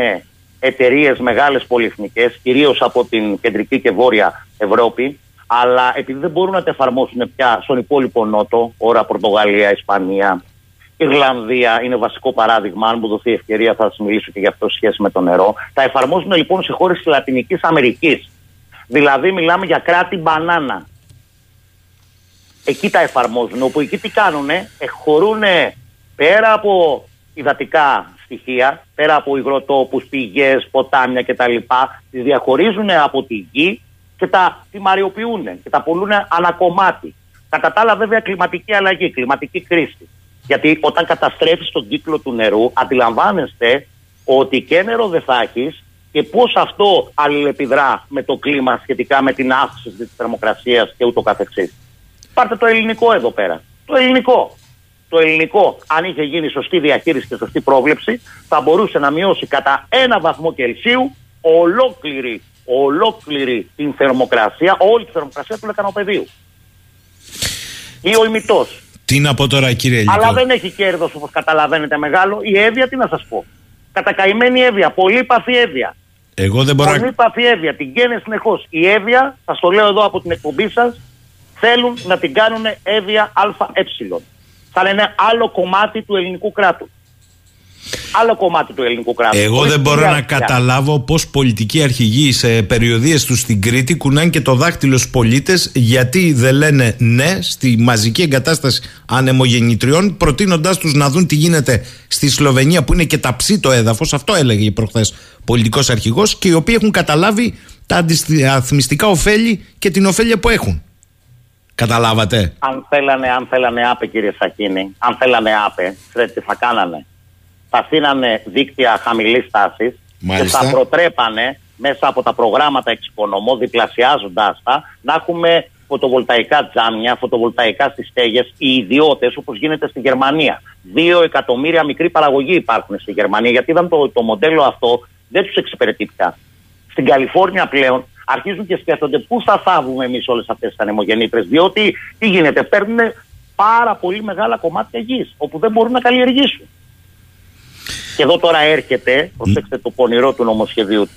εταιρείες μεγάλες πολυεθνικές, κυρίως από την κεντρική και βόρεια Ευρώπη, αλλά επειδή δεν μπορούν να τα εφαρμόσουν πια στον υπόλοιπο Νότο, ώρα Πορτογαλία, Ισπανία, Ιρλανδία είναι βασικό παράδειγμα. Αν μου δοθεί ευκαιρία, θα σας μιλήσω και για αυτό σχέση με το νερό. Τα εφαρμόζουν λοιπόν σε χώρες της Λατινικής Αμερικής. Δηλαδή, μιλάμε για κράτη μπανάνα. Εκεί τα εφαρμόζουν. Όπου εκεί τι κάνουν, εχωρούν πέρα από υδατικά στοιχεία, πέρα από υγροτόπους, πηγές, ποτάμια κτλ. Τις διαχωρίζουν από τη γη και τα τιμαριοποιούν και τα πουλούν ανακομμάτι. Κατά τα άλλα, βέβαια, κλιματική αλλαγή, κλιματική κρίση. Γιατί όταν καταστρέφεις τον κύκλο του νερού, αντιλαμβάνεστε ότι και νερό δεν θα έχεις και πώς αυτό αλληλεπιδρά με το κλίμα σχετικά με την αύξηση της θερμοκρασίας και ούτω καθεξής. Πάρτε το ελληνικό εδώ πέρα. Το ελληνικό. Το ελληνικό, αν είχε γίνει σωστή διαχείριση και σωστή πρόβλεψη, θα μπορούσε να μειώσει κατά ένα βαθμό Κελσίου ολόκληρη, ολόκληρη την θερμοκρασία, όλη τη θερμοκρασία του λεκανοπεδίου. Ή ο ημιτός. Τι να πω τώρα, κύριε Ελίκο. Αλλά δεν έχει κέρδος όπως καταλαβαίνετε μεγάλο. Η Εύβοια, τι να σας πω. Κατακαημένη Εύβοια. Πολύ παθή Εύβοια. Εγώ δεν μπορώ Πολύ παθή Εύβοια. Την καίνε συνεχώς. Η Εύβοια, θα το λέω εδώ από την εκπομπή σας, θέλουν να την κάνουν Εύβοια ΑΕ. Θα είναι άλλο κομμάτι του ελληνικού κράτους άλλο κομμάτι του ελληνικού κράτους. Εγώ δεν μπορώ να καταλάβω πώς πολιτικοί αρχηγοί σε περιοδίες τους στην Κρήτη κουνάνε και το δάχτυλο στους πολίτες γιατί δεν λένε ναι στη μαζική εγκατάσταση ανεμογεννητριών, προτείνοντάς τους να δουν τι γίνεται στη Σλοβενία που είναι και ταψί έδαφος. Αυτό έλεγε προχθές πολιτικός αρχηγός και οι οποίοι έχουν καταλάβει τα αντισταθμιστικά ωφέλη και την ωφέλεια που έχουν. Καταλάβατε; Αν θέλανε, αν θέλανε άπε, κύριε Σακίνη, αν θέλανε άπε, ξέρετε τι θα κάνανε; Θα αφήνανε δίκτυα χαμηλής τάσης και θα προτρέπανε μέσα από τα προγράμματα εξοικονομώ, διπλασιάζοντάς τα, να έχουμε φωτοβολταϊκά τζάμια, φωτοβολταϊκά στι στέγε, οι ιδιώτες όπως γίνεται στη Γερμανία. Δύο εκατομμύρια μικρή παραγωγή υπάρχουν στη Γερμανία, γιατί είδαν το, το μοντέλο αυτό δεν τους εξυπηρετεί πια. Στην Καλιφόρνια πλέον αρχίζουν και σκέφτονται πού θα θάβουμε εμείς όλες αυτές τις ανεμογεννήτρες. Διότι τι γίνεται, παίρνουν πάρα πολύ μεγάλα κομμάτια γης, όπου δεν μπορούν να καλλιεργήσουν. Και εδώ τώρα έρχεται, προσέξτε το πονηρό του νομοσχεδίου,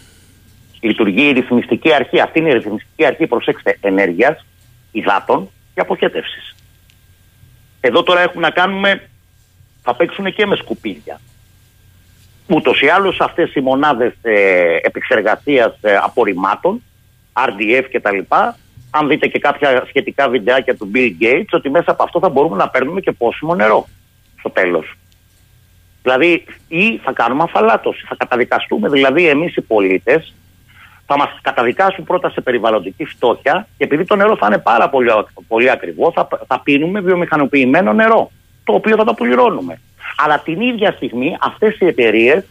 λειτουργεί η ρυθμιστική αρχή. Αυτή είναι η ρυθμιστική αρχή, προσέξτε, ενέργειας, υδάτων και αποχέτευσης. Εδώ τώρα έχουμε να κάνουμε, θα παίξουν και με σκουπίδια. Ούτως ή άλλως αυτές οι μονάδες ε, επεξεργασίας ε, απορριμμάτων, RDF κτλ., αν δείτε και κάποια σχετικά βιντεάκια του Bill Gates, ότι μέσα από αυτό θα μπορούμε να παίρνουμε και πόσιμο νερό στο τέλος. Δηλαδή, ή θα κάνουμε αφαλάτωση, θα καταδικαστούμε. Δηλαδή, εμείς οι πολίτες θα μας καταδικάσουν πρώτα σε περιβαλλοντική φτώχεια και επειδή το νερό θα είναι πάρα πολύ, πολύ ακριβό, θα, θα πίνουμε βιομηχανοποιημένο νερό, το οποίο θα το πληρώνουμε. Αλλά την ίδια στιγμή αυτές οι εταιρείες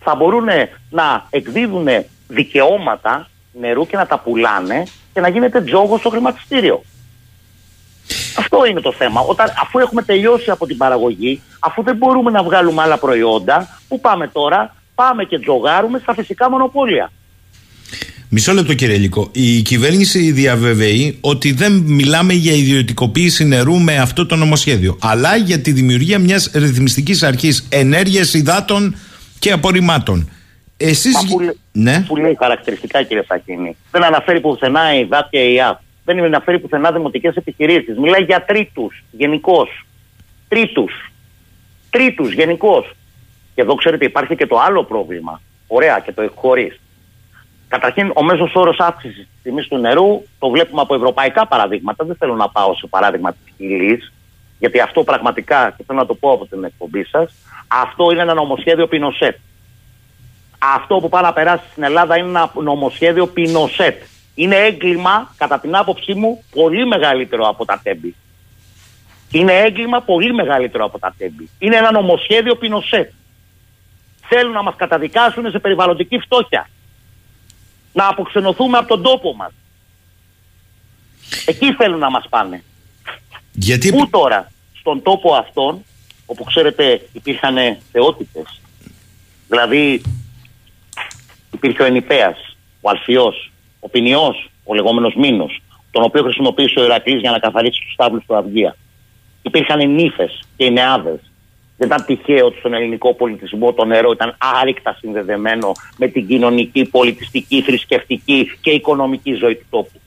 θα μπορούν να εκδίδουν δικαιώματα νερού και να τα πουλάνε και να γίνεται τζόγος στο χρηματιστήριο. Αυτό είναι το θέμα. Όταν, αφού έχουμε τελειώσει από την παραγωγή, αφού δεν μπορούμε να βγάλουμε άλλα προϊόντα, πού πάμε τώρα, πάμε και τζογάρουμε στα φυσικά μονοπόλια. Μισό λεπτό κύριε Λίκο. Η κυβέρνηση διαβεβαιεί ότι δεν μιλάμε για ιδιωτικοποίηση νερού με αυτό το νομοσχέδιο, αλλά για τη δημιουργία μιας ρυθμιστικής αρχής ενέργειας υδάτων και απορριμμάτων. Εσείς... Που, ναι. που λέει χαρακτηριστικά κύριε Σακίνη. Δεν αναφέρει πουθενά η ΔΑΤ και η ΑΠ δεν αναφέρει πουθενά δημοτικές επιχειρήσεις. Μιλάει για τρίτους γενικώς. Τρίτους. τρίτους γενικώς. Και εδώ ξέρετε υπάρχει και το άλλο πρόβλημα. Ωραία και το χωρίς. Καταρχήν, ο μέσος όρος αύξησης της τιμής του νερού το βλέπουμε από ευρωπαϊκά παραδείγματα. Δεν θέλω να πάω σε παράδειγμα της Χιλής, γιατί αυτό πραγματικά, και θέλω να το πω από την εκπομπή σας, αυτό είναι ένα νομοσχέδιο Πινοσέτ. Αυτό που πάει να περάσει στην Ελλάδα είναι ένα νομοσχέδιο Πινοσέτ. Είναι έγκλημα, κατά την άποψή μου, πολύ μεγαλύτερο από τα τέμπη. Είναι έγκλημα πολύ μεγαλύτερο από τα τέμπη. Είναι ένα νομοσχέδιο Πινοσέτ. Θέλουν να μας καταδικάσουν σε περιβαλλοντική φτώχεια. Να αποξενωθούμε από τον τόπο μας. Εκεί θέλουν να μας πάνε. Γιατί... Πού τώρα, στον τόπο αυτόν, όπου ξέρετε υπήρχαν θεότητες. Δηλαδή υπήρχε ο Ενιπέας, ο Αλφιός, ο Ποινιός, ο λεγόμενος Μήνος, τον οποίο χρησιμοποίησε ο Ηρακλής για να καθαρίσει τους τάβλους του Αυγία. Υπήρχαν νύφες και οι νεάδες. Δεν ήταν τυχαίο ότι στον ελληνικό πολιτισμό το νερό ήταν άρρηκτα συνδεδεμένο με την κοινωνική, πολιτιστική, θρησκευτική και οικονομική ζωή του τόπου.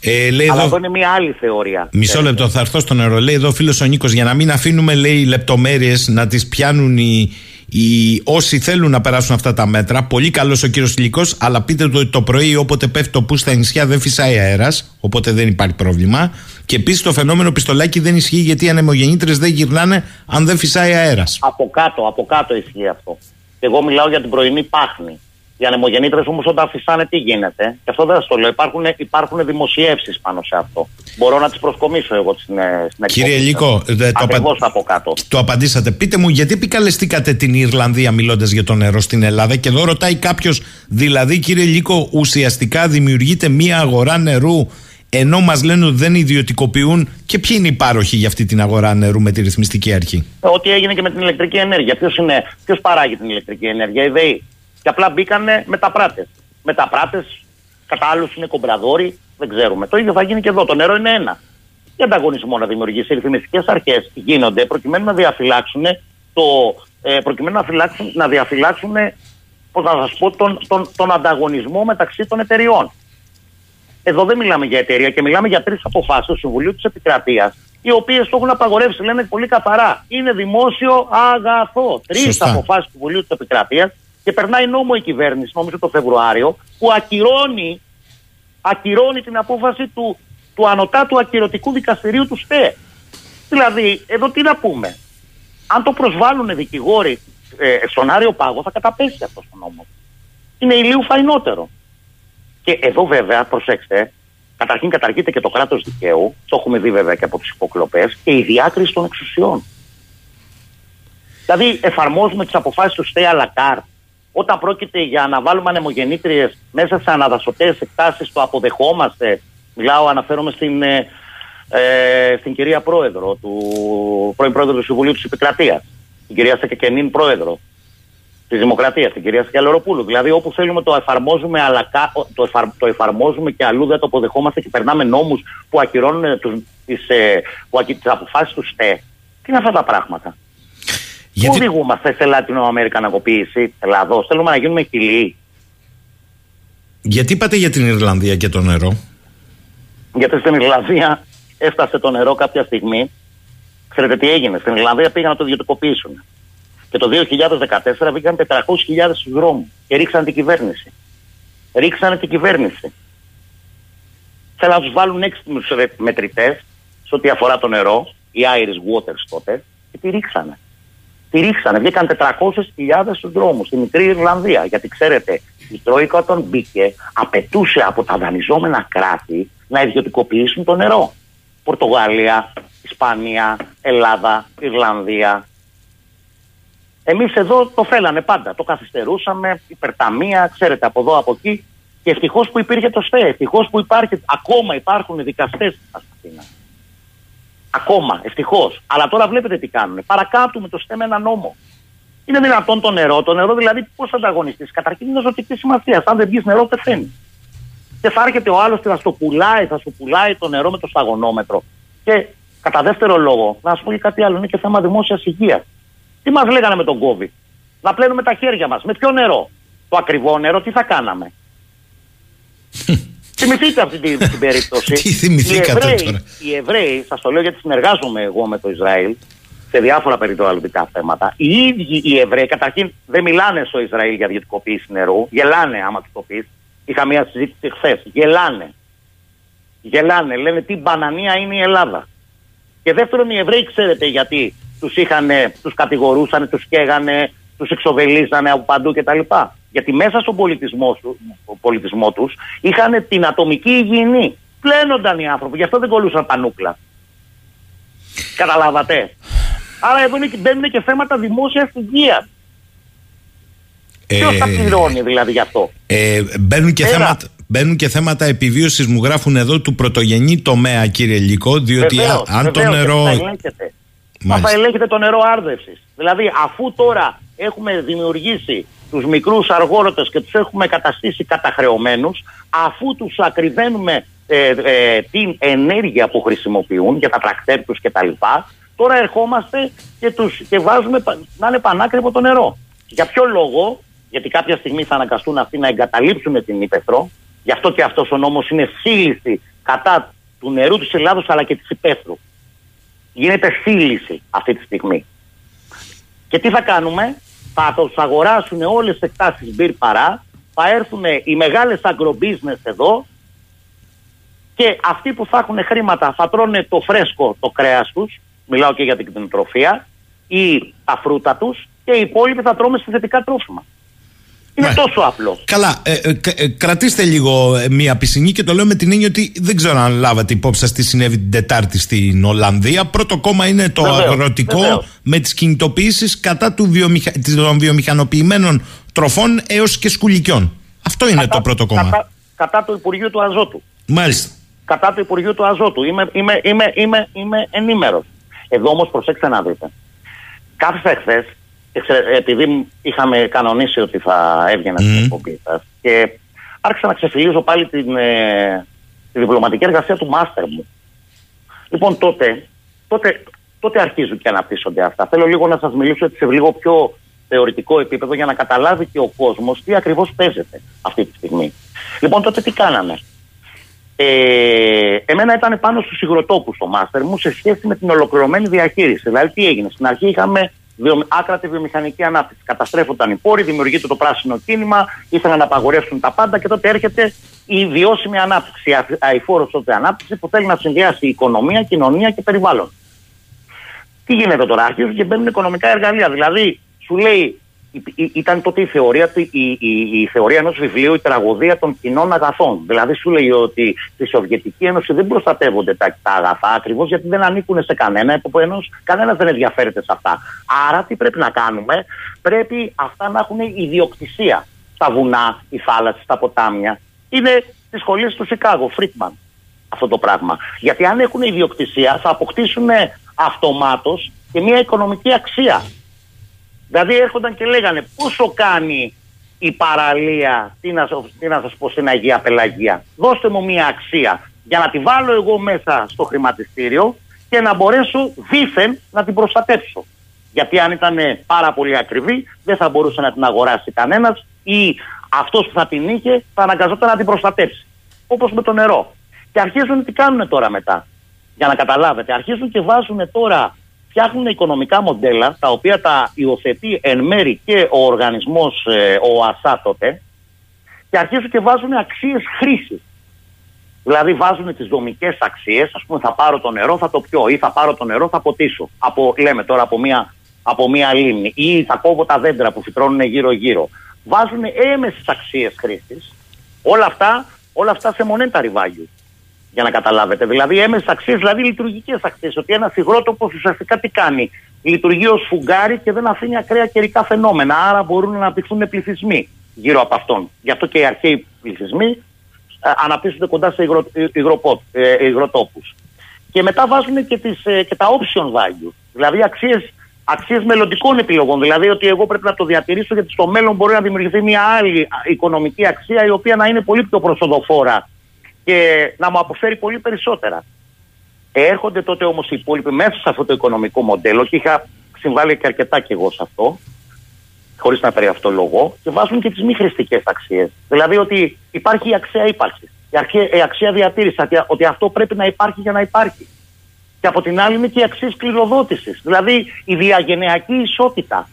Ε, λέει Αλλά εδώ... αυτό είναι μια άλλη θεωρία. Μισό λεπτό, θα έρθω στο νερό. Λέει εδώ ο φίλος ο Νίκος, για να μην αφήνουμε λέει λεπτομέρειες να τις πιάνουν οι, οι, όσοι θέλουν να περάσουν αυτά τα μέτρα. Πολύ καλός ο κύριος Λυκό, αλλά πείτε το ότι το πρωί όποτε πέφτει το που στα νησιά δεν φυσάει αέρας, οπότε δεν υπάρχει πρόβλημα. Και επίσης το φαινόμενο πιστολάκι δεν ισχύει γιατί οι ανεμογεννήτρες δεν γυρνάνε αν δεν φυσάει αέρας. Από κάτω, από κάτω ισχύει αυτό. Και εγώ μιλάω για την πρωινή πάχνη. Οι ανεμογεννήτρες όμως όταν φυσάνε τι γίνεται; Και αυτό δεν σας το λέω. Υπάρχουν, υπάρχουν δημοσιεύσεις πάνω σε αυτό. Μπορώ να τις προσκομίσω εγώ στην, ε, στην Κύριε εκπομπή Λύκο, σας. δε- το, Ακριβώς απα- από κάτω. το απαντήσατε. Πείτε μου, γιατί επικαλεστήκατε την Ιρλανδία μιλώντας για το νερό στην Ελλάδα; Και εδώ ρωτάει κάποιος, δηλαδή κύριε Λύκο, ουσιαστικά δημιουργείται μία αγορά νερού ενώ μας λένε ότι δεν ιδιωτικοποιούν; Και ποιοι είναι οι πάροχοι για αυτή την αγορά νερού με τη ρυθμιστική αρχή; Ό,τι έγινε και με την ηλεκτρική ενέργεια. Ποιος ποιος παράγει την ηλεκτρική ενέργεια, η ΔΕΗ. Και απλά μπήκανε μεταπράτε. Μεταπράτε, κατά άλλους είναι κομπραδόροι, δεν ξέρουμε. Το ίδιο θα γίνει και εδώ. Το νερό είναι ένα. Για ανταγωνισμό να δημιουργήσει. Οι ρυθμιστικές αρχές γίνονται προκειμένου να διαφυλάξουν το. Ε, προκειμένου να, φυλάξουν, να διαφυλάξουν, πώς να σας πω, τον, τον, τον ανταγωνισμό μεταξύ των εταιριών. Εδώ δεν μιλάμε για εταιρεία και μιλάμε για τρεις αποφάσεις του Συμβουλίου της Επικρατείας, οι οποίες το έχουν απαγορεύσει. Λένε πολύ καθαρά. Είναι δημόσιο αγαθό. Τρεις Σωστά. αποφάσεις του Συμβουλίου της Επικρατείας και περνάει νόμο η κυβέρνηση, νομίζω το Φεβρουάριο, που ακυρώνει, ακυρώνει την απόφαση του, του ανωτάτου ακυρωτικού δικαστηρίου του ΣΤΕ. Δηλαδή, εδώ τι να πούμε. Αν το προσβάλλουν δικηγόροι ε, στον Άριο Πάγο, θα καταπέσει αυτός ο νόμος. Είναι ηλίου φαϊνότερο. Και εδώ βέβαια, προσέξτε, καταρχήν καταργείται και το κράτος δικαίου, το έχουμε δει βέβαια και από τις υποκλοπές, και η διάκριση των εξουσιών. Δηλαδή εφαρμόζουμε τις αποφάσεις του ΣΤΕ Αλακάρ όταν πρόκειται για να βάλουμε ανεμογεννήτριες μέσα σε αναδασωτές εκτάσεις το αποδεχόμαστε. Μιλάω, αναφέρομαι στην, ε, ε, στην κυρία Πρόεδρο, του πρώην Πρόεδρο του Συμβουλίου της Επικρατείας, την κυρία Σεκεκενίν Πρόεδρο της Δημοκρατίας, την κυρία Σκιαλοροπούλου. Δηλαδή, όπου θέλουμε το εφαρμόζουμε, αλλά κα- το, εφαρ, το εφαρμόζουμε και αλλού δεν το αποδεχόμαστε και περνάμε νόμους που ακυρώνουν τις ε, που ακυ- τις αποφάσεις του ΣΤΕ. Τι είναι αυτά τα πράγματα; Γιατί... Πού οδηγούμαστε σε λατινοαμερικανικοποίηση Ελλάδο, θέλουμε να γίνουμε χιλιοί. Γιατί είπατε για την Ιρλανδία και το νερό; Γιατί στην Ιρλανδία έφτασε το νερό κάποια στιγμή. Ξέρετε τι έγινε. Στην Ιρλανδία πήγαν να το ιδιωτικοποιήσουν. Και το 2014 βγήκαν 400.000 στους δρόμους και ρίξαν την κυβέρνηση. Ρίξανε την κυβέρνηση. Θέλουν να τους βάλουν έξυπνους μετρητές σε ό,τι αφορά το νερό, οι Irish Waters τότε, και τη ρίξανε. Τη ρίξανε. Βγήκαν 400.000 στους δρόμους, στη μικρή Ιρλανδία. Γιατί ξέρετε, η Τρόικα όταν μπήκε απαιτούσε από τα δανειζόμενα κράτη να ιδιωτικοποιήσουν το νερό. Πορτογαλία, Ισπανία, Ελλάδα, Ιρλανδία. Εμείς εδώ το θέλανε πάντα. Το καθυστερούσαμε, υπερταμεία, ξέρετε, από εδώ, από εκεί. Και ευτυχώς που υπήρχε το ΣΤΕ. Ευτυχώς που υπάρχει, ακόμα υπάρχουν δικαστές στην Αθήνα. Ακόμα, ευτυχώς. Αλλά τώρα βλέπετε τι κάνουν. Παρακάτουμε το ΣΤΕ με ένα νόμο. Είναι δυνατόν το νερό, το νερό δηλαδή πώς ανταγωνιστείς; Καταρχήν είναι ζωτικής σημασίας. Αν δεν πιει νερό, πεθαίνεις. Και θα έρχεται ο άλλος και θα στο πουλάει, θα σου πουλάει το νερό με το σταγονόμετρο. Και κατά δεύτερο λόγο, να σου πω και κάτι άλλο, είναι και θέμα δημόσιας υγείας. Τι μας λέγανε με τον COVID; Να πλένουμε τα χέρια μας. Με ποιο νερό; Το ακριβό νερό, τι θα κάναμε; Θυμηθείτε αυτή την, την περίπτωση. Τι θυμηθήκατε οι Εβραίοι, τώρα; Οι Εβραίοι, σας το λέω γιατί συνεργάζομαι εγώ με το Ισραήλ, σε διάφορα περιβαλλοντικά θέματα. Οι ίδιοι οι Εβραίοι, καταρχήν δεν μιλάνε στο Ισραήλ για ιδιωτικοποίηση νερού. Γελάνε άμα του το πει. Είχα μια συζήτηση χθες. Γελάνε. Γελάνε. Λένε τι μπανανία είναι η Ελλάδα. Και δεύτερον, οι Εβραίοι ξέρετε γιατί τους είχαν, τους κατηγορούσαν, τους καίγανε, τους εξοβελίζανε από παντού κτλ. Γιατί μέσα στον πολιτισμό, πολιτισμό τους είχαν την ατομική υγιεινή. Πλένονταν οι άνθρωποι, γι' αυτό δεν κολούσαν πανούκλα. Καταλάβατε. Άρα εδώ μπαίνουν και θέματα δημόσιας υγείας. Ε, Ποιος θα πληρώνει δηλαδή γι' αυτό; Ε, μπαίνουν, και θέματα, μπαίνουν και θέματα επιβίωσης, μου γράφουν εδώ, του πρωτογενή τομέα, κύριε Λικό, διότι βεβαίως, αν το νερό. Θα ελέγχεται το νερό άρδευσης. Δηλαδή, αφού τώρα έχουμε δημιουργήσει τους μικρούς αργόρότε και τους έχουμε καταστήσει καταχρεωμένους, αφού τους ακριβένουμε ε, ε, την ενέργεια που χρησιμοποιούν για τα τρακτέρ τους κτλ. Τώρα ερχόμαστε και, τους, και βάζουμε να είναι πανάκριβο το νερό. Για ποιο λόγο, γιατί κάποια στιγμή θα αναγκαστούν αυτοί να εγκαταλείψουν την Ήπεθρο, γι' αυτό και αυτός ο νόμος είναι σύλληση κατά του νερού της Ελλάδος αλλά και της Ήπεθρου. Γίνεται σύλληση αυτή τη στιγμή. Και τι θα κάνουμε, θα του αγοράσουν όλες τις εκτάσεις μπυρ παρά, θα έρθουν οι μεγάλες agro-business εδώ. Και αυτοί που θα έχουν χρήματα θα τρώνε το φρέσκο το κρέας τους, μιλάω και για την κτηνοτροφία, ή τα φρούτα τους. Και οι υπόλοιποι θα τρώμε συνθετικά τρόφιμα. Είναι ναι. τόσο απλό. Καλά. Ε, ε, ε, κρατήστε λίγο μία πισινή και το λέω με την έννοια ότι δεν ξέρω αν λάβατε υπόψη σας τι συνέβη την Τετάρτη στην Ολλανδία. Πρώτο κόμμα είναι το αγροτικό με τις κινητοποιήσεις κατά του βιομηχα... των βιομηχανοποιημένων τροφών έως και σκουλικιών. Αυτό είναι το πρώτο κόμμα. Κατά, κατά το Υπουργείο του Αζότου. Μάλιστα. Κατά το Υπουργείο του Αζότου. Είμαι, είμαι, είμαι, είμαι, είμαι ενήμερος. Εδώ όμως προσέξτε να δείτε. Κάθε εχθέ επειδή είχαμε κανονίσει ότι θα έβγαινα mm. στην εκπομπή σας και άρχισα να ξεφυλίζω πάλι την, ε, τη διπλωματική εργασία του μάστερ μου. Λοιπόν, τότε, τότε, τότε αρχίζουν και αναπτύσσονται αυτά. Θέλω λίγο να σας μιλήσω σε λίγο πιο θεωρητικό επίπεδο για να καταλάβει και ο κόσμος τι ακριβώς παίζεται αυτή τη στιγμή. Λοιπόν, τότε τι κάναμε. Ε, εμένα ήταν πάνω στους υγροτόπους το μάστερ μου σε σχέση με την ολοκληρωμένη διαχείριση. Δηλαδή, τι έγινε. Στην αρχή είχαμε βιο, άκρατη βιομηχανική ανάπτυξη. Καταστρέφονταν οι πόροι, δημιουργείται το πράσινο κίνημα, ήθελαν να απαγορεύσουν τα πάντα και τότε έρχεται η βιώσιμη ανάπτυξη, η αηφόρο τότε ανάπτυξη που θέλει να συνδυάσει οικονομία, κοινωνία και περιβάλλον. Τι γίνεται τώρα, αρχίζουν και μπαίνουν οικονομικά εργαλεία. Δηλαδή, σου λέει ήταν τότε η θεωρία, η, η, η θεωρία ενός βιβλίου, η τραγωδία των κοινών αγαθών. Δηλαδή σου λέει ότι στη Σοβιετική Ένωση δεν προστατεύονται τα, τα αγαθά ακριβώς γιατί δεν ανήκουν σε κανένα, επομένω κανένας δεν ενδιαφέρεται σε αυτά. Άρα τι πρέπει να κάνουμε, πρέπει αυτά να έχουν ιδιοκτησία. στα βουνά, οι θάλασσες, τα ποτάμια. Είναι τη σχολή του Σικάγο, Φρίτμαν αυτό το πράγμα. Γιατί αν έχουν ιδιοκτησία θα αποκτήσουν αυτομάτως και μια οικονομική αξία. Δηλαδή έρχονταν και λέγανε πόσο κάνει η παραλία, τι να, τι να σας πω στην Αγία Πελαγία. Δώστε μου μια αξία για να τη βάλω εγώ μέσα στο χρηματιστήριο και να μπορέσω δήθεν να την προστατεύσω. Γιατί αν ήταν πάρα πολύ ακριβή δεν θα μπορούσε να την αγοράσει κανένας ή αυτός που θα την είχε θα αναγκαζόταν να την προστατεύσει. Όπως με το νερό. Και αρχίζουν τι κάνουν τώρα μετά. Για να καταλάβετε, αρχίζουν και βάζουν τώρα φτιάχνουν οικονομικά μοντέλα τα οποία τα υιοθετεί εν μέρη και ο οργανισμός ε, ο ΑΣΑ τότε και αρχίζουν και βάζουν αξίες χρήσης. Δηλαδή βάζουν τις δομικές αξίες, ας πούμε θα πάρω το νερό θα το πιω ή θα πάρω το νερό θα ποτίσω. Από, λέμε τώρα από μία, από μία λίμνη ή θα κόβω τα δέντρα που φυτρώνουν γύρω γύρω. Βάζουν έμεσες αξίες χρήσης. Όλα αυτά, όλα αυτά σε monetary value για να καταλάβετε. Δηλαδή έμεσε αξίες, δηλαδή λειτουργικές αξίες. Ότι ένα υγρότοπο ουσιαστικά τι κάνει; Λειτουργεί ως φουγκάρι και δεν αφήνει ακραία καιρικά φαινόμενα. Άρα μπορούν να αναπτυχθούν πληθυσμοί γύρω από αυτόν. Γι' αυτό και οι αρχαίοι πληθυσμοί ε, αναπτύσσονται κοντά σε υγρο, ε, υγροτόπους. Και μετά βάζουν και, τις, ε, και τα option value. Δηλαδή αξίες αξίες μελλοντικών επιλογών. Δηλαδή ότι εγώ πρέπει να το διατηρήσω γιατί στο μέλλον μπορεί να δημιουργηθεί μια άλλη οικονομική αξία η οποία να είναι πολύ πιο προσοδοφόρα και να μου αποφέρει πολύ περισσότερα. Έρχονται τότε όμως οι υπόλοιποι μέσα σε αυτό το οικονομικό μοντέλο και είχα συμβάλει και αρκετά κι εγώ σε αυτό, χωρίς να φέρει αυτό λόγο, και βάζουν και τις μη χρηστικές αξίες. Δηλαδή ότι υπάρχει η αξία ύπαρξης, η αξία, η αξία διατήρησης, ότι αυτό πρέπει να υπάρχει για να υπάρχει. Και από την άλλη είναι και η αξία κληροδότησης. Δηλαδή η διαγενειακή ισότητα.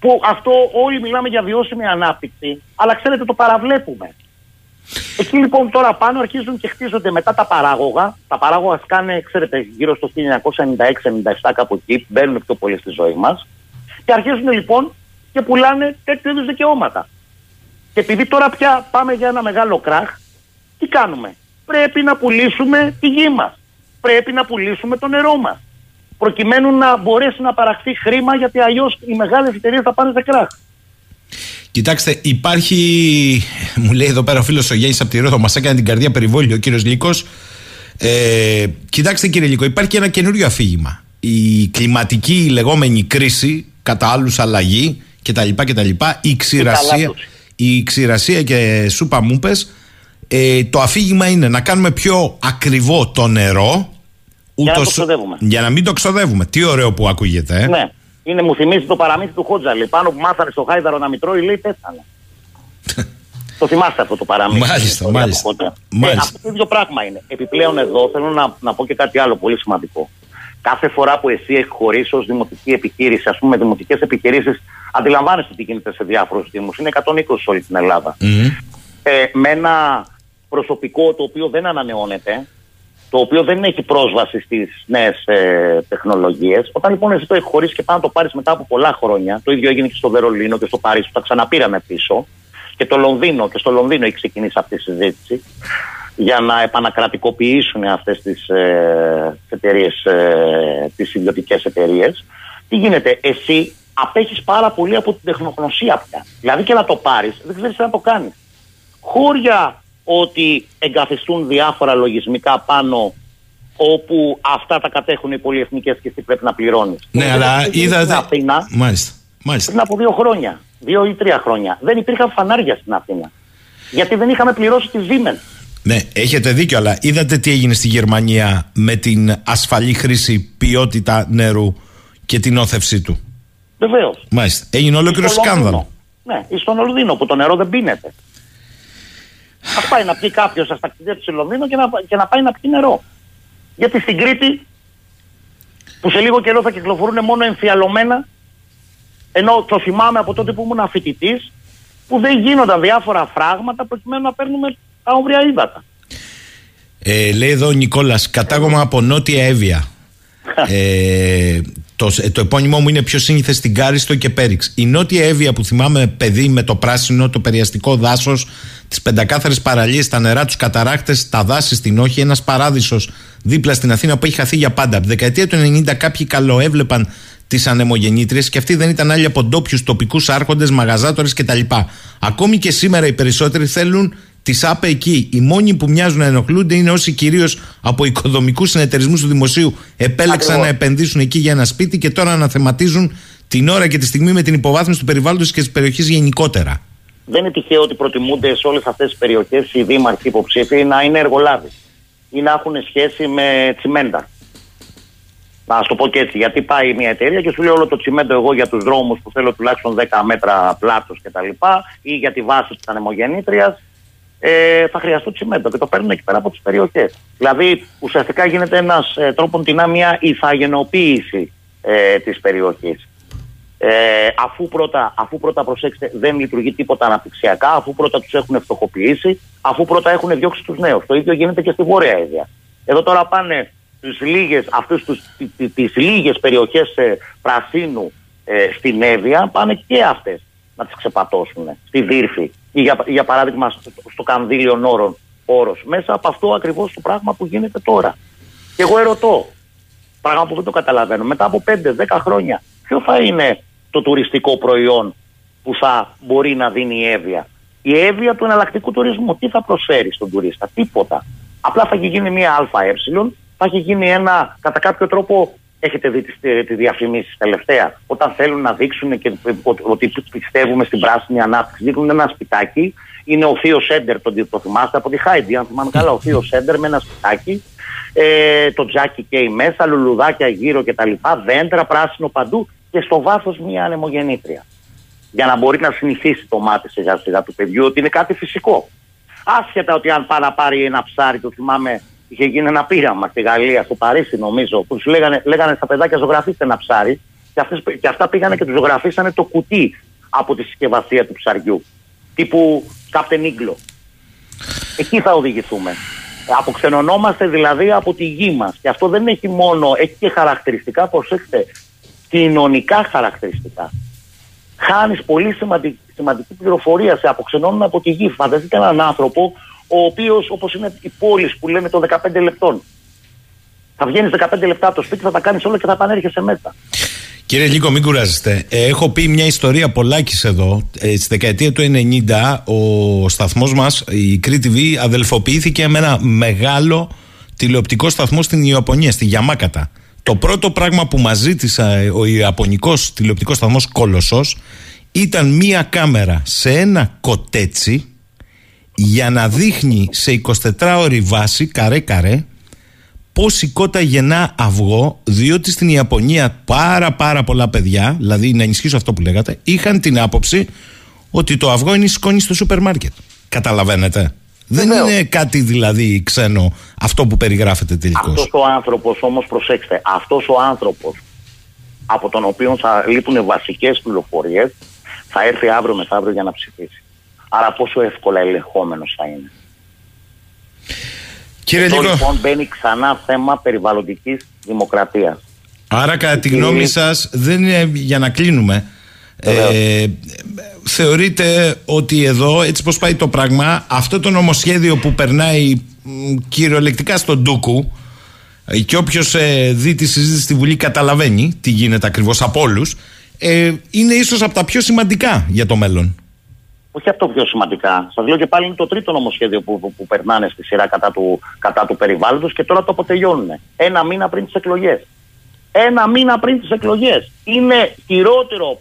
Που αυτό όλοι μιλάμε για βιώσιμη ανάπτυξη, αλλά ξέρετε το παραβλέπουμε. Εκεί λοιπόν τώρα πάνω αρχίζουν και χτίζονται μετά τα παράγωγα. Τα παράγωγα σκάνε, ξέρετε, γύρω στο 1996-97 κάπου εκεί, μπαίνουν πιο πολύ στη ζωή μας. Και αρχίζουν λοιπόν και πουλάνε τέτοιου είδους δικαιώματα. Και επειδή τώρα πια πάμε για ένα μεγάλο κράχ, τι κάνουμε; Πρέπει να πουλήσουμε τη γη μας. Πρέπει να πουλήσουμε το νερό μας. Προκειμένου να μπορέσει να παραχθεί χρήμα, γιατί αλλιώς οι μεγάλες εταιρείες θα πάνε σε κράχ. Κοιτάξτε, υπάρχει. Μου λέει εδώ πέρα ο φίλος ο Γέννης από τη Ρόδο, μας έκανε την καρδιά περιβόλιο ο κύριος Λίκο. Ε, κοιτάξτε κύριε Λίκο, υπάρχει και ένα καινούριο αφήγημα. Η κλιματική η λεγόμενη κρίση, κατά άλλους αλλαγή κτλ. κτλ η, ξηρασία, η ξηρασία και σούπα μούπες, ε, το αφήγημα είναι να κάνουμε πιο ακριβό το νερό ούτως, για, να για να μην το ξοδεύουμε. Τι ωραίο που ακούγεται. Ε. Ναι. Είναι, μου θυμίζει το παραμύθι του Χότζαλη. Πάνω που μάθανε στο Χάιδαρο να μητρώει, λέει πέθανε. το θυμάστε αυτό το παραμύθι. Μάλιστα, μάλιστα. μάλιστα. Ε, αυτό το ίδιο πράγμα είναι. Επιπλέον εδώ θέλω να, να πω και κάτι άλλο πολύ σημαντικό. Κάθε φορά που εσύ έχει χωρίσει ως δημοτική επιχείρηση, ας πούμε, δημοτικές επιχειρήσεις, αντιλαμβάνεσαι τι γίνεται σε διάφορους Δήμους. Είναι 120 σε όλη την Ελλάδα. Mm-hmm. Ε, με ένα προσωπικό το οποίο δεν ανανεώνεται, το οποίο δεν έχει πρόσβαση στις νέες ε, τεχνολογίες. Όταν λοιπόν εσύ το έχεις χωρίσει και πάνω να το πάρεις μετά από πολλά χρόνια, το ίδιο έγινε και στο Βερολίνο και στο Παρίσι, που τα ξαναπήραμε πίσω, και το Λονδίνο, και στο Λονδίνο έχει ξεκινήσει αυτή η συζήτηση για να επανακρατικοποιήσουν αυτές τις ε, εταιρείες, ε, τις ιδιωτικές εταιρείες. Τι γίνεται, εσύ απέχεις πάρα πολύ από την τεχνογνωσία πια. Δηλαδή και να το πάρεις, δεν ξέρεις τι να το κάνεις. Χώρια ότι εγκαθιστούν διάφορα λογισμικά πάνω όπου αυτά τα κατέχουν οι πολυεθνικές και εσύ πρέπει να πληρώνεις. Ναι, αλλά είδατε... Αθήνα, Μάλιστα. Μάλιστα. Πριν από δύο χρόνια, δύο ή τρία χρόνια, δεν υπήρχαν φανάρια στην Αθήνα. Γιατί δεν είχαμε πληρώσει τη Siemens. Ναι, έχετε δίκιο, αλλά είδατε τι έγινε στη Γερμανία με την ασφαλή χρήση ποιότητα νερού και την όθευσή του; Βεβαίως. Μάλιστα. Έγινε ολόκληρο σκάνδαλο. Ναι, ή στον Λονδίνο που το νερό δεν πίνεται. Α πάει να πει κάποιος στα ταξίδια του Λονδίνο και να, και να πάει να πει νερό. Γιατί στην Κρήτη, που σε λίγο καιρό θα κυκλοφορούν μόνο εμφιαλωμένα, ενώ το θυμάμαι από τότε που ήμουν φοιτητής, που δεν γίνονταν διάφορα φράγματα προκειμένου να παίρνουμε τα όμβρια ύδατα. Ε, λέει εδώ ο Νικόλας, κατάγομαι από Νότια Εύβοια. ε, το, ε, το επώνυμό μου είναι πιο σύνηθες στην Κάριστο και Πέριξ. Η Νότια Εύβοια που θυμάμαι παιδί με το πράσινο, το περιαστικό δάσος, τις πεντακάθαρες παραλίες, τα νερά, τους καταράκτε, τα δάση στην όχη, ένας παράδεισος δίπλα στην Αθήνα που έχει χαθεί για πάντα. Από τη δεκαετία του 90 κάποιοι καλοέβλεπαν τις ανεμογεννήτριες και αυτοί δεν ήταν άλλοι από ντόπιους τοπικούς άρχοντες, μαγαζάτορες κτλ. Ακόμη και σήμερα οι περισσότεροι θέλουν τις ΑΠΕ εκεί. Οι μόνοι που μοιάζουν να ενοχλούνται είναι όσοι κυρίως από οικοδομικούς συνεταιρισμούς του δημοσίου επέλεξαν να επενδύσουν εκεί για ένα σπίτι και τώρα αναθεματίζουν την ώρα και τη στιγμή με την υποβάθμιση του περιβάλλοντος και της περιοχής γενικότερα. Δεν είναι τυχαίο ότι προτιμούνται σε όλες αυτές τις περιοχές οι δήμαρχοι υποψήφοι να είναι εργολάβοι ή να έχουν σχέση με τσιμέντα. Να σου το πω και έτσι, γιατί πάει μια εταιρεία και σου λέει όλο το τσιμέντο εγώ για τους δρόμους που θέλω τουλάχιστον 10 μέτρα πλάτος κτλ. ή για τη βάση της ανεμογεννήτριας ε, θα χρειαστούν τσιμέντο και το παίρνουν εκεί πέρα από τις περιοχές. Δηλαδή ουσιαστικά γίνεται ένας ε, τρόπον την μια ηθαγενοποίηση ε, της περιοχής. Ε, αφού, πρώτα, αφού πρώτα προσέξτε δεν λειτουργεί τίποτα αναπτυξιακά, αφού πρώτα τους έχουν φτωχοποιήσει, αφού πρώτα έχουν διώξει τους νέους. Το ίδιο γίνεται και στη Βόρεια Ιδέα. Εδώ τώρα πάνε τις λίγες, αυτές τους, τις λίγες περιοχές ε, πρασίνου ε, στην Εύβοια πάνε και αυτές να τις ξεπατώσουν στη Δύρφη ή για, για παράδειγμα στο, στο Κανδύλιο Νόρων όρος μέσα από αυτό ακριβώς το πράγμα που γίνεται τώρα. Και εγώ ερωτώ, πράγμα που δεν το καταλαβαίνω, μετά από 5-10 χρόνια ποιο θα είναι το τουριστικό προϊόν που θα μπορεί να δίνει η Εύβοια. Η Εύβοια του εναλλακτικού τουρισμού τι θα προσφέρει στον τουρίστα, τίποτα. Απλά θα γίνει μια ΑΕ, θα έχει γίνει ένα κατά κάποιο τρόπο Έχετε δει τις τις διαφημίσεις τελευταία; Όταν θέλουν να δείξουν και ότι πιστεύουμε στην πράσινη ανάπτυξη, δείχνουν ένα σπιτάκι. Είναι ο Θείο Σέντερ, τον το θυμάστε από τη Χάιντι, αν θυμάμαι καλά. Ο Θείο Σέντερ με ένα σπιτάκι. Ε, το τζάκι καίει μέσα, λουλουδάκια γύρω κτλ. Δέντρα, πράσινο παντού και στο βάθος μια ανεμογεννήτρια. Για να μπορεί να συνηθίσει το μάτι σιγά σιγά του παιδιού ότι είναι κάτι φυσικό. Άσχετα ότι αν πάει να πάρει ένα ψάρι, το θυμάμαι είχε γίνει ένα πείραμα στη Γαλλία, στο Παρίσι νομίζω, που του λέγανε, λέγανε στα παιδάκια ζωγραφίστε ένα ψάρι και, αυτές, και αυτά πήγανε και τους ζωγραφίσανε το κουτί από τη συσκευασία του ψαριού. Τύπου Captain Iglo. Εκεί θα οδηγηθούμε. Αποξενωνόμαστε δηλαδή από τη γη μας. Και αυτό δεν έχει μόνο, έχει και χαρακτηριστικά, προσέξτε, κοινωνικά χαρακτηριστικά. Χάνεις πολύ σημαντική, σημαντική πληροφορία, σε αποξενώνουν από τη γη. Φανταστείτε έναν άνθρωπο, ο οποίος, όπως είναι οι πόλεις που λέμε των 15 λεπτών. Θα βγαίνεις 15 λεπτά από το σπίτι, θα τα κάνεις όλα και θα επανέρχεσαι μέσα. Κύριε Λίκο, μην κουράζεστε. Ε, έχω πει μια ιστορία πολλάκις εδώ. Ε, στη δεκαετία του 90, ο σταθμός μας, η Crete TV, αδελφοποιήθηκε με ένα μεγάλο τηλεοπτικό σταθμό στην Ιαπωνία, στη Γιαμάκατα. Το πρώτο πράγμα που μας ζήτησε ο Ιαπωνικός τηλεοπτικός σταθμός Κόλοσο ήταν μία κάμερα σε ένα κοτέτσι για να δείχνει σε 24 ώρη βάση, καρέ-καρέ, πώς η κότα γεννά αυγό, διότι στην Ιαπωνία πάρα πάρα πολλά παιδιά, δηλαδή να ενισχύσω αυτό που λέγατε, είχαν την άποψη ότι το αυγό είναι η σκόνη στο σούπερ μάρκετ. Καταλαβαίνετε. Δεν είναι κάτι δηλαδή ξένο αυτό που περιγράφεται τελικώς. Αυτός ο άνθρωπος όμως, προσέξτε, αυτός ο άνθρωπος από τον οποίο θα λείπουν βασικές πληροφορίες θα έρθει αύριο μεθαύριο για να ψηφίσει. Άρα πόσο εύκολα ελεγχόμενος θα είναι. Κύριε Αυτό Λίκο. λοιπόν μπαίνει ξανά θέμα περιβαλλοντικής δημοκρατίας. Άρα, κατά τη γνώμη σας, δεν είναι για να κλείνουμε. Ε, θεωρείτε ότι εδώ, έτσι πως πάει το πράγμα, αυτό το νομοσχέδιο που περνάει μ, κυριολεκτικά στον Ντούκου ε, και όποιος δει τη συζήτηση στη Βουλή καταλαβαίνει τι γίνεται ακριβώς από όλους, ε, είναι ίσως από τα πιο σημαντικά για το μέλλον. Όχι αυτό πιο σημαντικά. Σας λέω και πάλι είναι το τρίτο νομοσχέδιο που, που, που περνάνε στη σειρά κατά του, κατά του περιβάλλοντος και τώρα το αποτελειώνουν. Ένα μήνα πριν τις εκλογές. Ένα μήνα πριν τις εκλογές. Είναι χειρότερο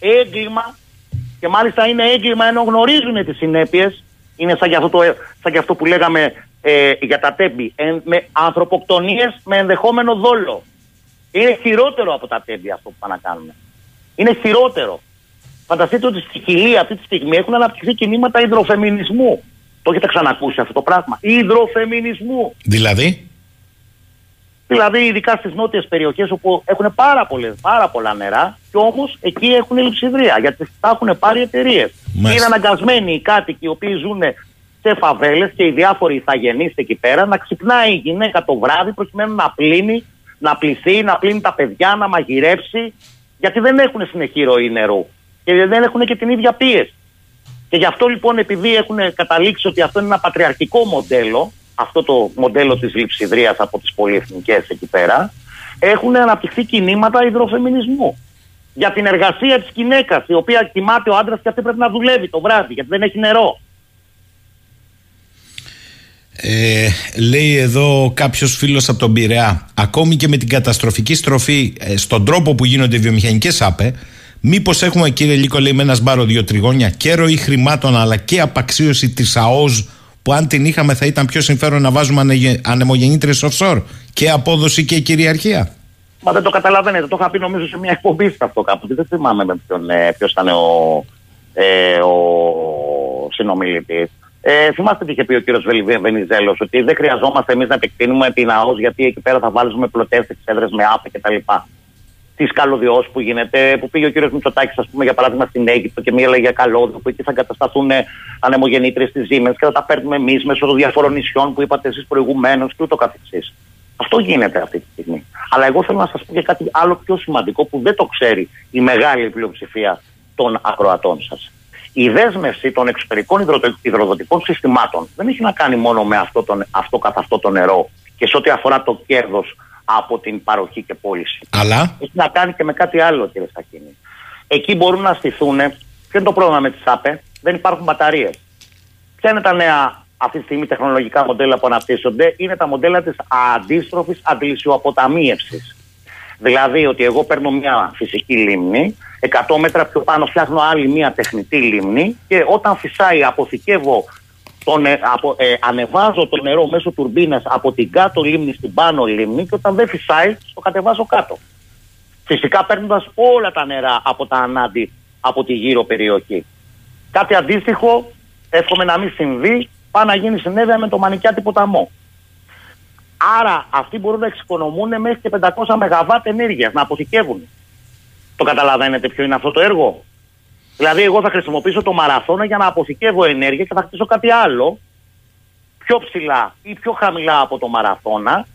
έγκλημα και μάλιστα είναι έγκλημα ενώ γνωρίζουν τις συνέπειες. Είναι σαν και αυτό, το, σαν και αυτό που λέγαμε ε, για τα τέμπη. Ε, με ανθρωποκτονίες με ενδεχόμενο δόλο. Είναι χειρότερο από τα τέμπη αυτό που πάνε να κάνουν. Είναι χειρότερο. Φανταστείτε ότι στη Χιλή αυτή τη στιγμή έχουν αναπτυχθεί κινήματα υδροφεμινισμού. Το έχετε ξανακούσει αυτό το πράγμα. Υδροφεμινισμού. Δηλαδή, Δηλαδή, ειδικά στις νότιες περιοχές όπου έχουν πάρα, πολλές, πάρα πολλά νερά, και όμως εκεί έχουν λειψιδρία γιατί τα έχουν πάρει εταιρείες. Μάλιστα. Είναι αναγκασμένοι οι κάτοικοι οι οποίοι ζουν σε φαβέλες και οι διάφοροι ηθαγενείς εκεί πέρα να ξυπνάει η γυναίκα το βράδυ προκειμένου να πλύνει, να πληθεί, να πλύνει τα παιδιά, να μαγειρέψει, γιατί δεν έχουν συνεχή ροή νερού και δεν έχουν και την ίδια πίεση. Και γι' αυτό λοιπόν επειδή έχουν καταλήξει ότι αυτό είναι ένα πατριαρχικό μοντέλο, αυτό το μοντέλο της λειψιδρίας από τις πολυεθνικές εκεί πέρα, έχουν αναπτυχθεί κινήματα υδροφεμινισμού. Για την εργασία της γυναίκας, η οποία κοιμάται ο άντρας και αυτή πρέπει να δουλεύει το βράδυ, γιατί δεν έχει νερό. Ε, λέει εδώ κάποιος φίλος από τον Πειραιά, ακόμη και με την καταστροφική στροφή ε, στον τρόπο που γίνονται οι βιομηχανικές ΑΠΕ, μήπως έχουμε, κύριε Λίκο, λέει με ένας σπάρο δύο τριγώνια και ροή χρημάτων αλλά και απαξίωση της ΑΟΖ που αν την είχαμε θα ήταν πιο συμφέρον να βάζουμε ανε, ανεμογεννήτρε offshore και απόδοση και κυριαρχία. Μα δεν το καταλαβαίνετε. Το είχα πει νομίζω σε μια εκπομπή σε αυτό κάπου. Δεν θυμάμαι με ποιον, ε, ποιος ήταν ο, ε, ο συνομιλητής. Ε, θυμάστε τι είχε πει ο κύριος Βενιζέλος, ότι δεν χρειαζόμαστε εμείς να επεκτείνουμε την ΑΟΣ γιατί εκεί πέρα θα βάλουμε πλωτές εξέδρε με ΑΠΕ κτλ. Τη καλωδιός που γίνεται, που πήγε ο κύριος Μητσοτάκης, ας πούμε, για παράδειγμα στην Αίγυπτο και μίλαγε για καλώδιο, που εκεί θα εγκατασταθούν ανεμογεννήτρε στι Siemens και θα τα παίρνουμε εμείς μέσω των διαφορών νησιών που είπατε εσείς προηγουμένως και ούτω καθεξής. Αυτό γίνεται αυτή τη στιγμή. Αλλά εγώ θέλω να σας πω και κάτι άλλο πιο σημαντικό που δεν το ξέρει η μεγάλη πλειοψηφία των ακροατών σας η δέσμευση των εξωτερικών υδροδο- υδροδοτικών συστημάτων δεν έχει να κάνει μόνο με αυτό, τον, αυτό καθ' αυτό το νερό και σε ό,τι αφορά το κέρδος από την παροχή και πώληση. Αλλά; Έχει να κάνει και με κάτι άλλο, κύριε Σακίνη. Εκεί μπορούν να στηθούν. Ποιο είναι το πρόβλημα με τι ΑΠΕ, δεν υπάρχουν μπαταρίες. Ποια είναι τα νέα αυτή τη στιγμή τεχνολογικά μοντέλα που αναπτύσσονται, είναι τα μοντέλα της αντίστροφης αντιλησιοαποταμίευσης. Δηλαδή ότι εγώ παίρνω μια φυσική λίμνη, 100 μέτρα πιο πάνω φτιάχνω άλλη μια τεχνητή λίμνη και όταν φυσάει αποθηκεύω, το τε- απο, ε, ανεβάζω το νερό μέσω τουρμπίνας από την κάτω λίμνη στην πάνω λίμνη και όταν δεν φυσάει το κατεβάζω κάτω. Φυσικά παίρνοντας όλα τα νερά από τα ανάντι από τη γύρω περιοχή. Κάτι αντίστοιχο εύχομαι να μην συμβεί, πάει να γίνει συνέδεια με το Μανικιάτι ποταμό. Άρα αυτοί μπορούν να εξοικονομούν μέχρι και 500 ΜΒ ενέργειας, να αποθηκεύουν. Το καταλαβαίνετε ποιο είναι αυτό το έργο; Δηλαδή, εγώ θα χρησιμοποιήσω το μαραθώνα για να αποθηκεύω ενέργεια και θα χτίσω κάτι άλλο πιο ψηλά ή πιο χαμηλά από το μαραθώνα,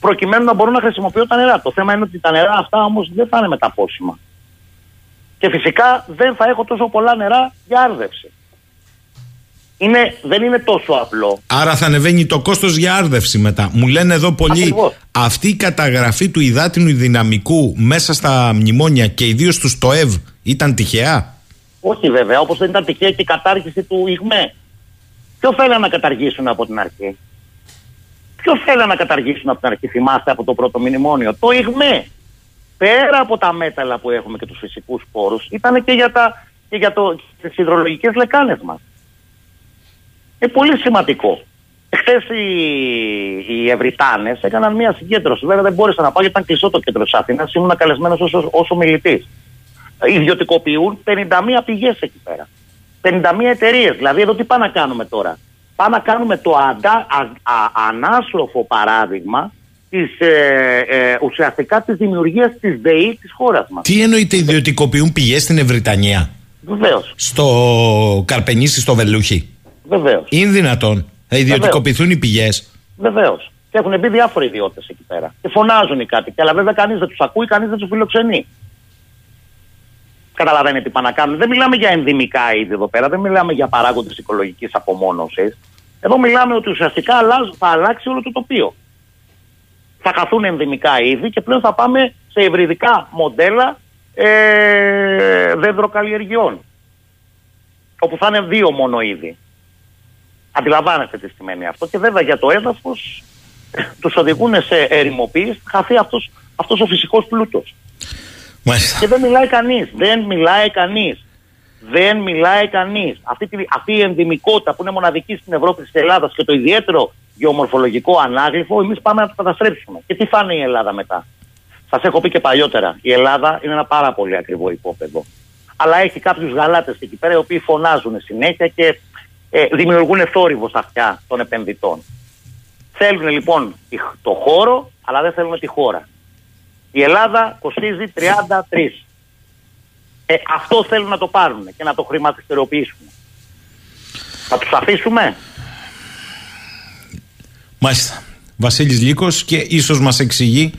προκειμένου να μπορώ να χρησιμοποιώ τα νερά. Το θέμα είναι ότι τα νερά αυτά όμως δεν θα είναι μεταπόσιμα. Και φυσικά δεν θα έχω τόσο πολλά νερά για άρδευση. Είναι, δεν είναι τόσο απλό. Άρα θα ανεβαίνει το κόστος για άρδευση μετά. Μου λένε εδώ πολλοί, αυτή η καταγραφή του υδάτινου δυναμικού μέσα στα μνημόνια και ιδίως του ΣΤΟΕΒ ήταν τυχαία; Όχι βέβαια, όπως δεν ήταν τυχαία και η κατάργηση του ΙΓΜΕ. Ποιο θέλει να καταργήσουν από την αρχή; Ποιο θέλει να καταργήσουν από την αρχή, θυμάστε από το πρώτο μνημόνιο; Το ΙΓΜΕ. Πέρα από τα μέταλλα που έχουμε και τους φυσικούς πόρου, ήταν και για, τα, και για το, τις υδρολογικές λεκάνες μας. Είναι πολύ σημαντικό. Χθες οι, οι Ευρυτάνες έκαναν μια συγκέντρωση. Βέβαια δεν μπόρεσα να πάω γιατί ήταν κλειστό το κέντρο της Αθήνας. Ήμουν καλεσμένος ως ομιλητής. Ιδιωτικοποιούν 51 πηγές εκεί πέρα. 51 εταιρείες. Δηλαδή εδώ τι πάμε να κάνουμε τώρα; Πάμε να κάνουμε το αντα, α, α, ανάστροφο παράδειγμα της, ε, ε, ουσιαστικά της δημιουργίας της ΔΕΗ της χώρας μας. Τι εννοείται ιδιωτικοποιούν πηγές στην Ευρυτανία; Βεβαίως. Στο Καρπενήσι, στο Βελούχι; Βεβαίως. Είναι δυνατόν; Θα ιδιωτικοποιηθούν οι πηγές; Βεβαίως. Και έχουν μπει διάφοροι ιδιώτες εκεί πέρα. Και φωνάζουν οι κάτοικοι. Αλλά βέβαια κανείς δεν τους ακούει, κανείς δεν τους φιλοξενεί. Καταλαβαίνετε τι πάνε να κάνουν. Δεν μιλάμε για ενδυμικά είδη εδώ πέρα, δεν μιλάμε για παράγοντες οικολογικής απομόνωσης. Εδώ μιλάμε ότι ουσιαστικά θα αλλάξει όλο το τοπίο. Θα χαθούν ενδυμικά είδη και πλέον θα πάμε σε υβριδικά μοντέλα ε, δέντροκαλλιεργειών. Όπου θα είναι δύο μόνο είδη. Αντιλαμβάνεστε τι σημαίνει αυτό. Και βέβαια για το έδαφος τους οδηγούν σε ερημοποίηση, χαθεί αυτός ο φυσικός πλούτος. Και δεν μιλάει κανείς. Δεν μιλάει κανείς. Δεν μιλάει κανείς. Αυτή, αυτή η ενδυμικότητα που είναι μοναδική στην Ευρώπη τη Ελλάδα και το ιδιαίτερο γεωμορφολογικό ανάγλυφο, εμείς πάμε να το καταστρέψουμε. Και τι φάνε η Ελλάδα μετά; Σας έχω πει και παλιότερα. Η Ελλάδα είναι ένα πάρα πολύ ακριβό υπόπεδο. Αλλά έχει κάποιους γαλάτες εκεί πέρα οι οποίοι φωνάζουν συνέχεια και ε, δημιουργούν θόρυβο στα αυτιά των επενδυτών. Θέλουν λοιπόν το χώρο, αλλά δεν θέλουν τη χώρα. Η Ελλάδα κοστίζει 33. Ε, αυτό θέλουν να το πάρουν και να το χρηματιστηροποιήσουν. Θα τους αφήσουμε; Μάλιστα. Βασίλης Λύκος και ίσως μας εξηγεί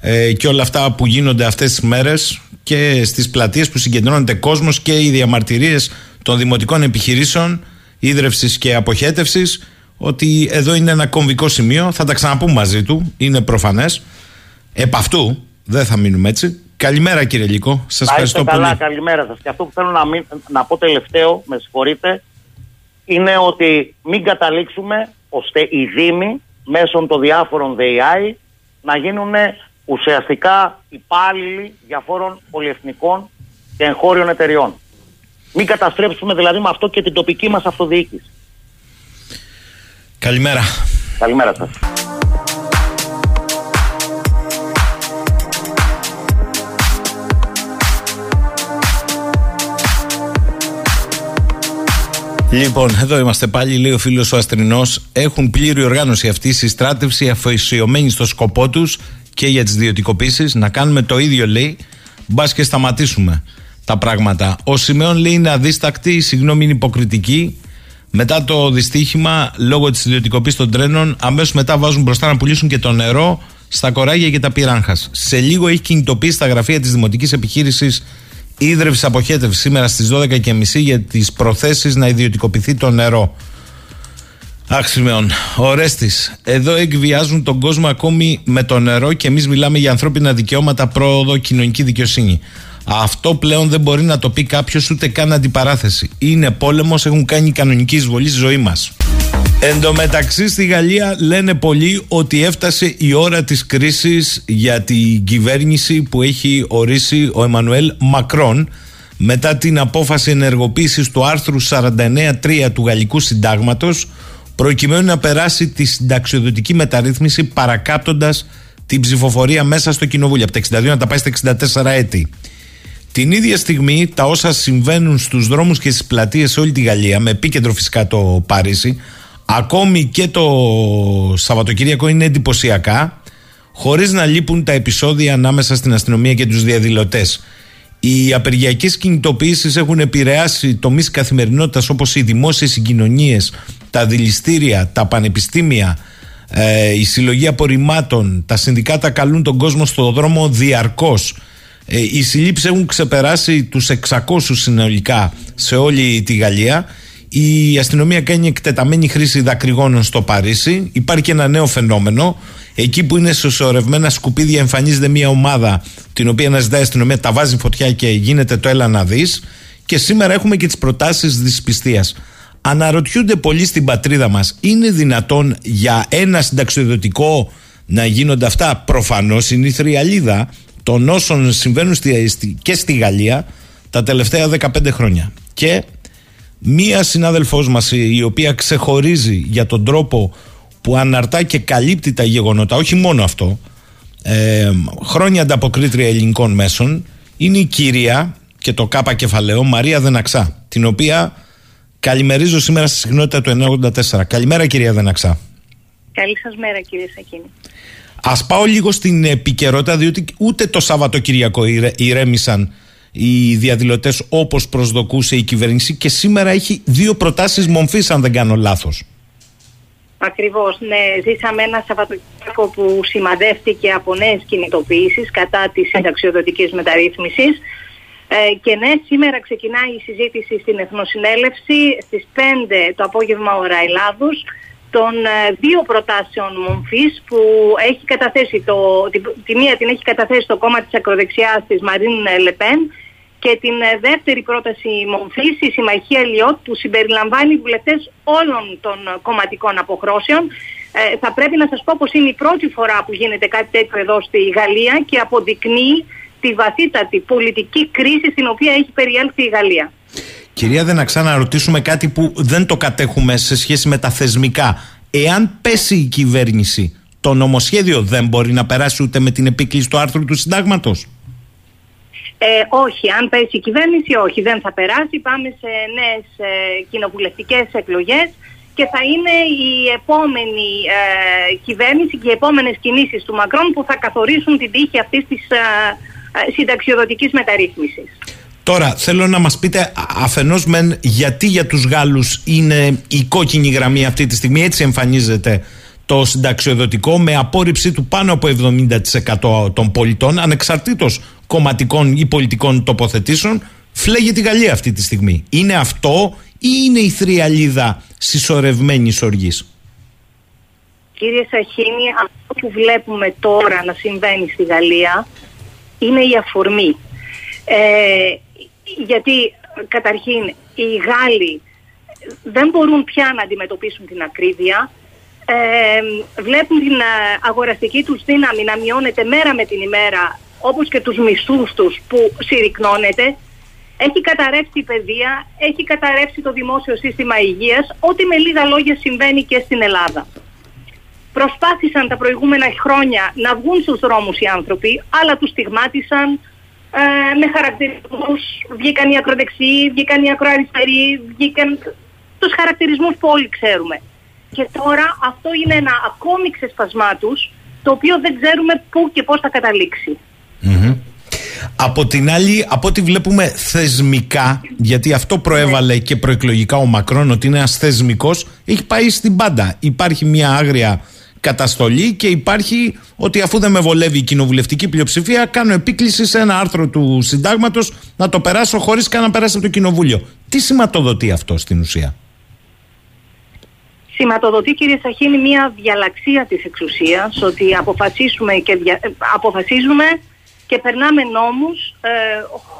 ε, και όλα αυτά που γίνονται αυτές τις μέρες και στις πλατείες που συγκεντρώνεται κόσμος και οι διαμαρτυρίες των δημοτικών επιχειρήσεων ίδρυυση και αποχέτευσης ότι εδώ είναι ένα κομβικό σημείο. Θα τα ξαναπούμε μαζί του, είναι προφανές. Επ' αυτού δεν θα μείνουμε έτσι. Καλημέρα κύριε Λίκο. Σας ευχαριστώ καλά, πολύ. Καλημέρα σας. Και αυτό που θέλω να, μην, να πω τελευταίο, με συγχωρείτε, είναι ότι μην καταλήξουμε ώστε οι Δήμοι μέσω των διάφορων ΔΕΙ να γίνουν ουσιαστικά υπάλληλοι διαφόρων πολυεθνικών και εγχώριων εταιριών. Μην καταστρέψουμε δηλαδή με αυτό και την τοπική μας αυτοδιοίκηση. Καλημέρα. Καλημέρα σας. Λοιπόν, εδώ είμαστε πάλι, λέει ο φίλος ο Αστρινός. Έχουν πλήρη οργάνωση αυτή η συστράτευση αφοσιωμένη στο σκοπό τους και για τις ιδιωτικοποίησεις. Να κάνουμε το ίδιο, λέει, μπας και σταματήσουμε τα πράγματα. Ο Σιμεών λέει είναι αδίστακτη, συγγνώμη είναι υποκριτική. Μετά το δυστύχημα, λόγω της ιδιωτικοποίησης των τρένων, αμέσως μετά βάζουν μπροστά να πουλήσουν και το νερό στα κοράγια και τα πυράγχα. Σε λίγο έχει κινητοποιήσει τα γραφεία της Δημοτικής Επιχείρησης Ίδρυυση Αποχέτευση σήμερα στις 12.30 για τις προθέσεις να ιδιωτικοποιηθεί το νερό. Αχ, Σιμεών. Ορέστη. Εδώ εκβιάζουν τον κόσμο ακόμη με το νερό και εμείς μιλάμε για ανθρώπινα δικαιώματα, πρόοδο, κοινωνική δικαιοσύνη. Αυτό πλέον δεν μπορεί να το πει κάποιος ούτε καν αντιπαράθεση. Είναι πόλεμος, έχουν κάνει κανονική εισβολή στη ζωή μας. Εν τω μεταξύ στη Γαλλία λένε πολλοί ότι έφτασε η ώρα της κρίσης για την κυβέρνηση που έχει ορίσει ο Εμμανουέλ Μακρόν μετά την απόφαση ενεργοποίησης του άρθρου 49.3 του Γαλλικού Συντάγματος προκειμένου να περάσει τη συνταξιοδοτική μεταρρύθμιση παρακάπτοντας την ψηφοφορία μέσα στο κοινοβούλιο από τα 62 να τα πάει στα 64 έτη. Την ίδια στιγμή τα όσα συμβαίνουν στους δρόμους και στις πλατείες σε όλη τη Γαλλία με επίκεντρο φυσικά το Παρίσι Ακόμη και το Σαββατοκύριακο είναι εντυπωσιακά, χωρίς να λείπουν τα επεισόδια ανάμεσα στην αστυνομία και τους διαδηλωτές. Οι απεργιακές κινητοποιήσεις έχουν επηρεάσει τομεί καθημερινότητας όπως οι δημόσιες συγκοινωνίες, τα δηληστήρια, τα πανεπιστήμια, ε, η συλλογή απορριμμάτων. Τα συνδικάτα καλούν τον κόσμο στο δρόμο διαρκώς. Ε, οι συλλήψεις έχουν ξεπεράσει τους 600 συνολικά σε όλη τη Γαλλία. Η αστυνομία κάνει εκτεταμένη χρήση δακρυγόνων στο Παρίσι. Υπάρχει και ένα νέο φαινόμενο. Εκεί που είναι συσσωρευμένα σκουπίδια, εμφανίζεται μια ομάδα την οποία αναζητάει η αστυνομία, τα βάζει φωτιά και γίνεται το έλα να δεις. Και σήμερα έχουμε και τις προτάσεις δυσπιστίας. Αναρωτιούνται πολλοί στην πατρίδα μας, είναι δυνατόν για ένα συνταξιοδοτικό να γίνονται αυτά; Προφανώς είναι η θριαλίδα των όσων συμβαίνουν και στη Γαλλία τα τελευταία 15 χρόνια. Και μία συνάδελφός μας η οποία ξεχωρίζει για τον τρόπο που αναρτά και καλύπτει τα γεγονότα, όχι μόνο αυτό, ε, χρόνια ανταποκρίτρια ελληνικών μέσων, είναι η κυρία και το ΚΑΠΑ κεφαλαίο Μαρία Δεναξά, την οποία καλημερίζω σήμερα στη συχνότητα του 984. Καλημέρα κυρία Δεναξά. Καλή σας μέρα κύριε Σακίνη. Ας πάω λίγο στην επικαιρότητα διότι ούτε το Σαββατοκυριακό ηρέμησαν οι διαδηλωτές όπως προσδοκούσε η κυβέρνηση και σήμερα έχει δύο προτάσεις μομφής αν δεν κάνω λάθος. Ακριβώς, ναι. Ζήσαμε ένα Σαββατοκύριακο που σημαδεύτηκε από νέες κινητοποιήσεις κατά της συνταξιοδοτικής μεταρρύθμισης. Ε, και ναι, σήμερα ξεκινάει η συζήτηση στην Εθνοσυνέλευση στις 5 το απόγευμα ώρα Ελλάδους των ε, δύο προτάσεων μομφής που έχει καταθέσει το, τη, τη μία την έχει καταθέσει το κόμμα της ακροδεξιάς της Μαρίν Λεπέν και την ε, δεύτερη πρόταση μομφής η Συμμαχία Λιώτ που συμπεριλαμβάνει βουλευτές όλων των κομματικών αποχρώσεων. Ε, θα πρέπει να σας πω πως είναι η πρώτη φορά που γίνεται κάτι τέτοιο εδώ στη Γαλλία και αποδεικνύει τη βαθύτατη πολιτική κρίση στην οποία έχει περιέλθει η Γαλλία. Κυρία Δεναξά, να ρωτήσουμε κάτι που δεν το κατέχουμε σε σχέση με τα θεσμικά. Εάν πέσει η κυβέρνηση, το νομοσχέδιο δεν μπορεί να περάσει ούτε με την επίκληση του άρθρου του συντάγματος; Ε, όχι, αν πέσει η κυβέρνηση, όχι, δεν θα περάσει. Πάμε σε νέες ε, κοινοβουλευτικές εκλογές και θα είναι η επόμενη ε, κυβέρνηση και οι επόμενες κινήσεις του Μακρόν που θα καθορίσουν την τύχη αυτής της ε, ε, συνταξιοδοτικής μεταρρύθμισης. Τώρα θέλω να μας πείτε αφενός μεν γιατί για τους Γάλλους είναι η κόκκινη γραμμή αυτή τη στιγμή έτσι εμφανίζεται το συνταξιοδοτικό με απόρριψή του πάνω από 70% των πολιτών ανεξαρτήτως κομματικών ή πολιτικών τοποθετήσεων φλέγει τη Γαλλία αυτή τη στιγμή. Είναι αυτό ή είναι η θριαλίδα συσσωρευμένης οργής; Κύριε Σαχίνη, αυτό που βλέπουμε τώρα να συμβαίνει στη Γαλλία είναι η αφορμή. Ε, γιατί καταρχήν οι Γάλλοι δεν μπορούν πια να αντιμετωπίσουν την ακρίβεια. Ε, βλέπουν την ε, αγοραστική τους δύναμη να μειώνεται μέρα με την ημέρα όπως και τους μισθούς τους που συρρυκνώνεται. Έχει καταρρεύσει η παιδεία, έχει καταρρεύσει το δημόσιο σύστημα υγείας, ό,τι με λίγα λόγια συμβαίνει και στην Ελλάδα. Προσπάθησαν τα προηγούμενα χρόνια να βγουν στους δρόμους οι άνθρωποι, αλλά τους στιγμάτισαν, ε, με χαρακτηρισμούς, βγήκαν οι ακροδεξιοί, βγήκαν οι ακροαριστεροί, βγήκαν τους χαρακτηρισμούς που όλοι ξέρουμε. Και τώρα αυτό είναι ένα ακόμη ξεσπασμά τους, το οποίο δεν ξέρουμε πού και πώς θα καταληξει Από την άλλη, από ό,τι βλέπουμε θεσμικά, γιατί αυτό προέβαλε και προεκλογικά ο Μακρόν, ότι είναι ένας θεσμικός, έχει πάει στην πάντα. Υπάρχει μια άγρια καταστολή και υπάρχει ότι αφού δεν με βολεύει η κοινοβουλευτική πλειοψηφία κάνω επίκληση σε ένα άρθρο του συντάγματος να το περάσω χωρίς καν να περάσει από το κοινοβούλιο. Τι σηματοδοτεί αυτό στην ουσία; Σηματοδοτεί κύριε Σαχίνη μια διαλαξία της εξουσίας ότι αποφασίσουμε και δια... αποφασίζουμε και περνάμε νόμους ε,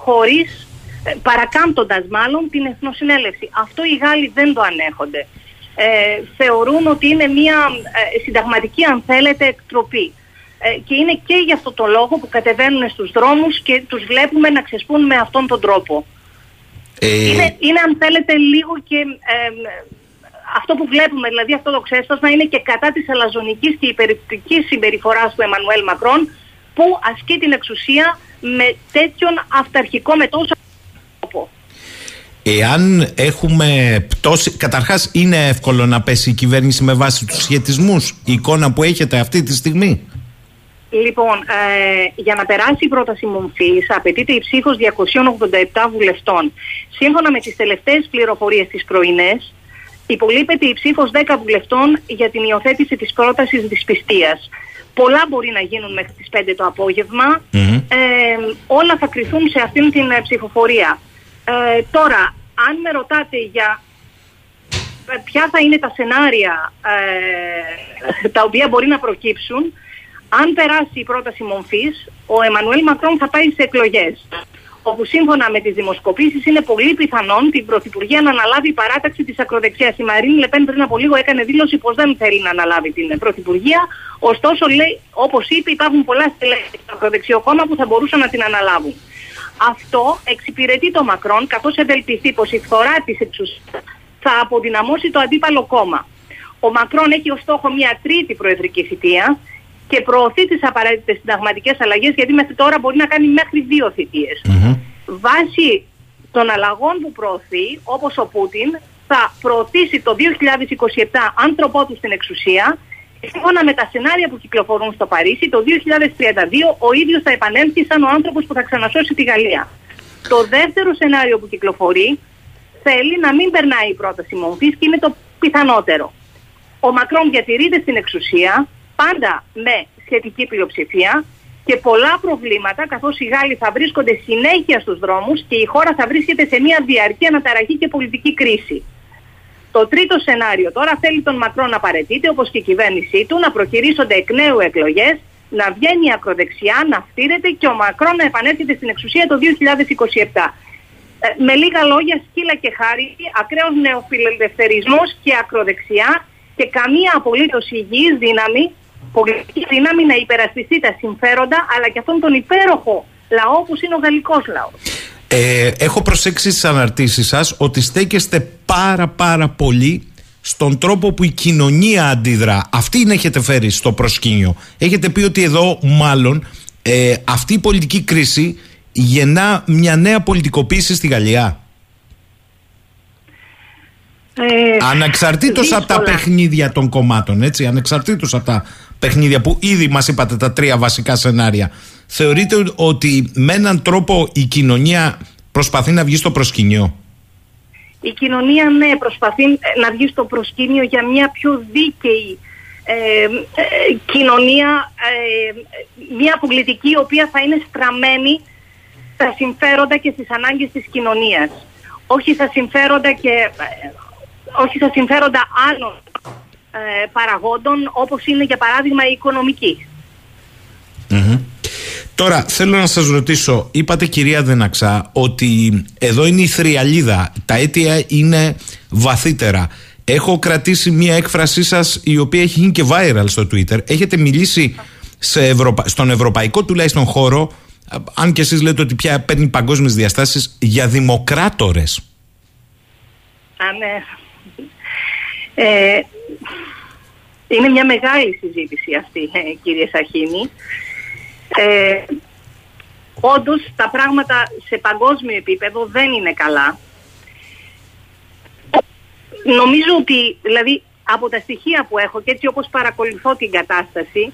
χωρίς ε, παρακάμπτοντας μάλλον την Εθνοσυνέλευση. Αυτό οι Γάλλοι δεν το ανέχονται ε, θεωρούν ότι είναι μια ε, συνταγματική αν θέλετε εκτροπή. Ε, και είναι και για αυτό το λόγο που κατεβαίνουν στους δρόμους και τους βλέπουμε να ξεσπούν με αυτόν τον τρόπο. Ε... Είναι, είναι αν θέλετε λίγο και αυτό που βλέπουμε, δηλαδή αυτό το ξέσπασμα είναι και κατά της αλαζονικής και υπερηπτικής συμπεριφοράς του Εμμανουέλ Μακρόν που ασκεί την εξουσία με τέτοιον αυταρχικό με τόσο τρόπο. Εάν έχουμε πτώση, καταρχάς είναι εύκολο να πέσει η κυβέρνηση με βάση τους σχετισμούς, η εικόνα που έχετε αυτή τη στιγμή; Λοιπόν, ε, για να περάσει η πρόταση μομφής απαιτείται η ψήφος 287 βουλευτών. Σύμφωνα με τις τελευταίες πληροφορίες της πρωινές, υπολείπεται η ψήφος 10 βουλευτών για την υιοθέτηση της πρότασης δυσπιστίας. Πολλά μπορεί να γίνουν μέχρι τις 5 το απόγευμα. Ε, όλα θα κρυθούν σε αυτήν την ε, ψηφοφορία. Ε, τώρα, αν με ρωτάτε για ε, ποια θα είναι τα σενάρια ε, τα οποία μπορεί να προκύψουν, αν περάσει η πρόταση μομφής, ο Εμμανουέλ Μακρόν θα πάει σε εκλογές όπου σύμφωνα με τις δημοσκοπήσεις είναι πολύ πιθανόν την Πρωθυπουργία να αναλάβει η παράταξη της ακροδεξιάς. Η Μαρίνη Λεπέν πριν από λίγο έκανε δήλωση πως δεν θέλει να αναλάβει την Πρωθυπουργία, ωστόσο λέει, όπως είπε υπάρχουν πολλά στελέχη στο ακροδεξιό κόμμα που θα μπορούσαν να την αναλάβουν. Αυτό εξυπηρετεί το Μακρόν καθώς ευελπιστεί πως η φθορά της εξουσίας θα αποδυναμώσει το αντίπαλο κόμμα. Ο Μακρόν έχει ως στόχο μια τρίτη προεδρική θητεία και προωθεί τις απαραίτητες συνταγματικές αλλαγές, γιατί μέχρι τώρα μπορεί να κάνει μέχρι δύο θητείες. Mm-hmm. Βάσει των αλλαγών που προωθεί, όπως ο Πούτιν, θα προωθήσει το 2027 άνθρωπό του στην εξουσία. Σύμφωνα με τα σενάρια που κυκλοφορούν στο Παρίσι, το 2032 ο ίδιος θα επανέλθει σαν ο άνθρωπος που θα ξανασώσει τη Γαλλία. Το δεύτερο σενάριο που κυκλοφορεί θέλει να μην περνάει η πρόταση μορφή και είναι το πιθανότερο. Ο Μακρόν διατηρείται στην εξουσία, πάντα με σχετική πλειοψηφία και πολλά προβλήματα καθώς οι Γάλλοι θα βρίσκονται συνέχεια στους δρόμους και η χώρα θα βρίσκεται σε μια διαρκή αναταραχή και πολιτική κρίση. Το τρίτο σενάριο τώρα θέλει τον Μακρόν να παρετείται όπως και η κυβέρνησή του να προκυρήσονται εκ νέου εκλογές, να βγαίνει η ακροδεξιά, να φτύρεται και ο Μακρόν να επανέλθει στην εξουσία το 2027. Ε, με λίγα λόγια, σκύλα και χάρη, ακραίος νεοφιλελευθερισμός και ακροδεξιά και καμία απολύτως υγιής δύναμη πολιτική δύναμη να υπερασπιστεί τα συμφέροντα αλλά και αυτόν τον υπέροχο λαό που είναι ο γαλλικός λαός. Ε, έχω προσέξει στις αναρτήσεις σας ότι στέκεστε πάρα πάρα πολύ στον τρόπο που η κοινωνία αντιδρά. Αυτή είναι έχετε φέρει στο προσκήνιο. Έχετε πει ότι εδώ μάλλον ε, αυτή η πολιτική κρίση γεννά μια νέα πολιτικοποίηση στη Γαλλία. Ε, ανεξαρτήτως από τα παιχνίδια των κομμάτων, έτσι, ανεξαρτήτως από τα παιχνίδια που ήδη μας είπατε τα τρία βασικά σενάρια. Θεωρείτε ότι με έναν τρόπο η κοινωνία προσπαθεί να βγει στο προσκήνιο; Η κοινωνία ναι προσπαθεί να βγει στο προσκήνιο για μια πιο δίκαιη ε, ε, κοινωνία, ε, μια πολιτική η οποία θα είναι στραμμένη στα συμφέροντα και στις ανάγκες της κοινωνίας. Όχι στα συμφέροντα και όχι στα συμφέροντα άλλων ε, παραγόντων όπως είναι για παράδειγμα η οικονομικη Τώρα θέλω να σας ρωτήσω, είπατε κυρία Δεναξά ότι εδώ είναι η θριαλίδα, τα αίτια είναι βαθύτερα. Έχω κρατήσει μία έκφρασή σας η οποία έχει γίνει και viral στο Twitter. Έχετε μιλήσει σε στον ευρωπαϊκό τουλάχιστον χώρο, αν και εσείς λέτε ότι πια παίρνει παγκόσμιες διαστάσεις, για δημοκράτορες. Α, ναι. Ε, είναι μια μεγάλη συζήτηση αυτή, ε, κύριε Σαχίνη. Ε, Όντως τα πράγματα σε παγκόσμιο επίπεδο δεν είναι καλά. Νομίζω ότι, δηλαδή, από τα στοιχεία που έχω και έτσι όπως παρακολουθώ την κατάσταση,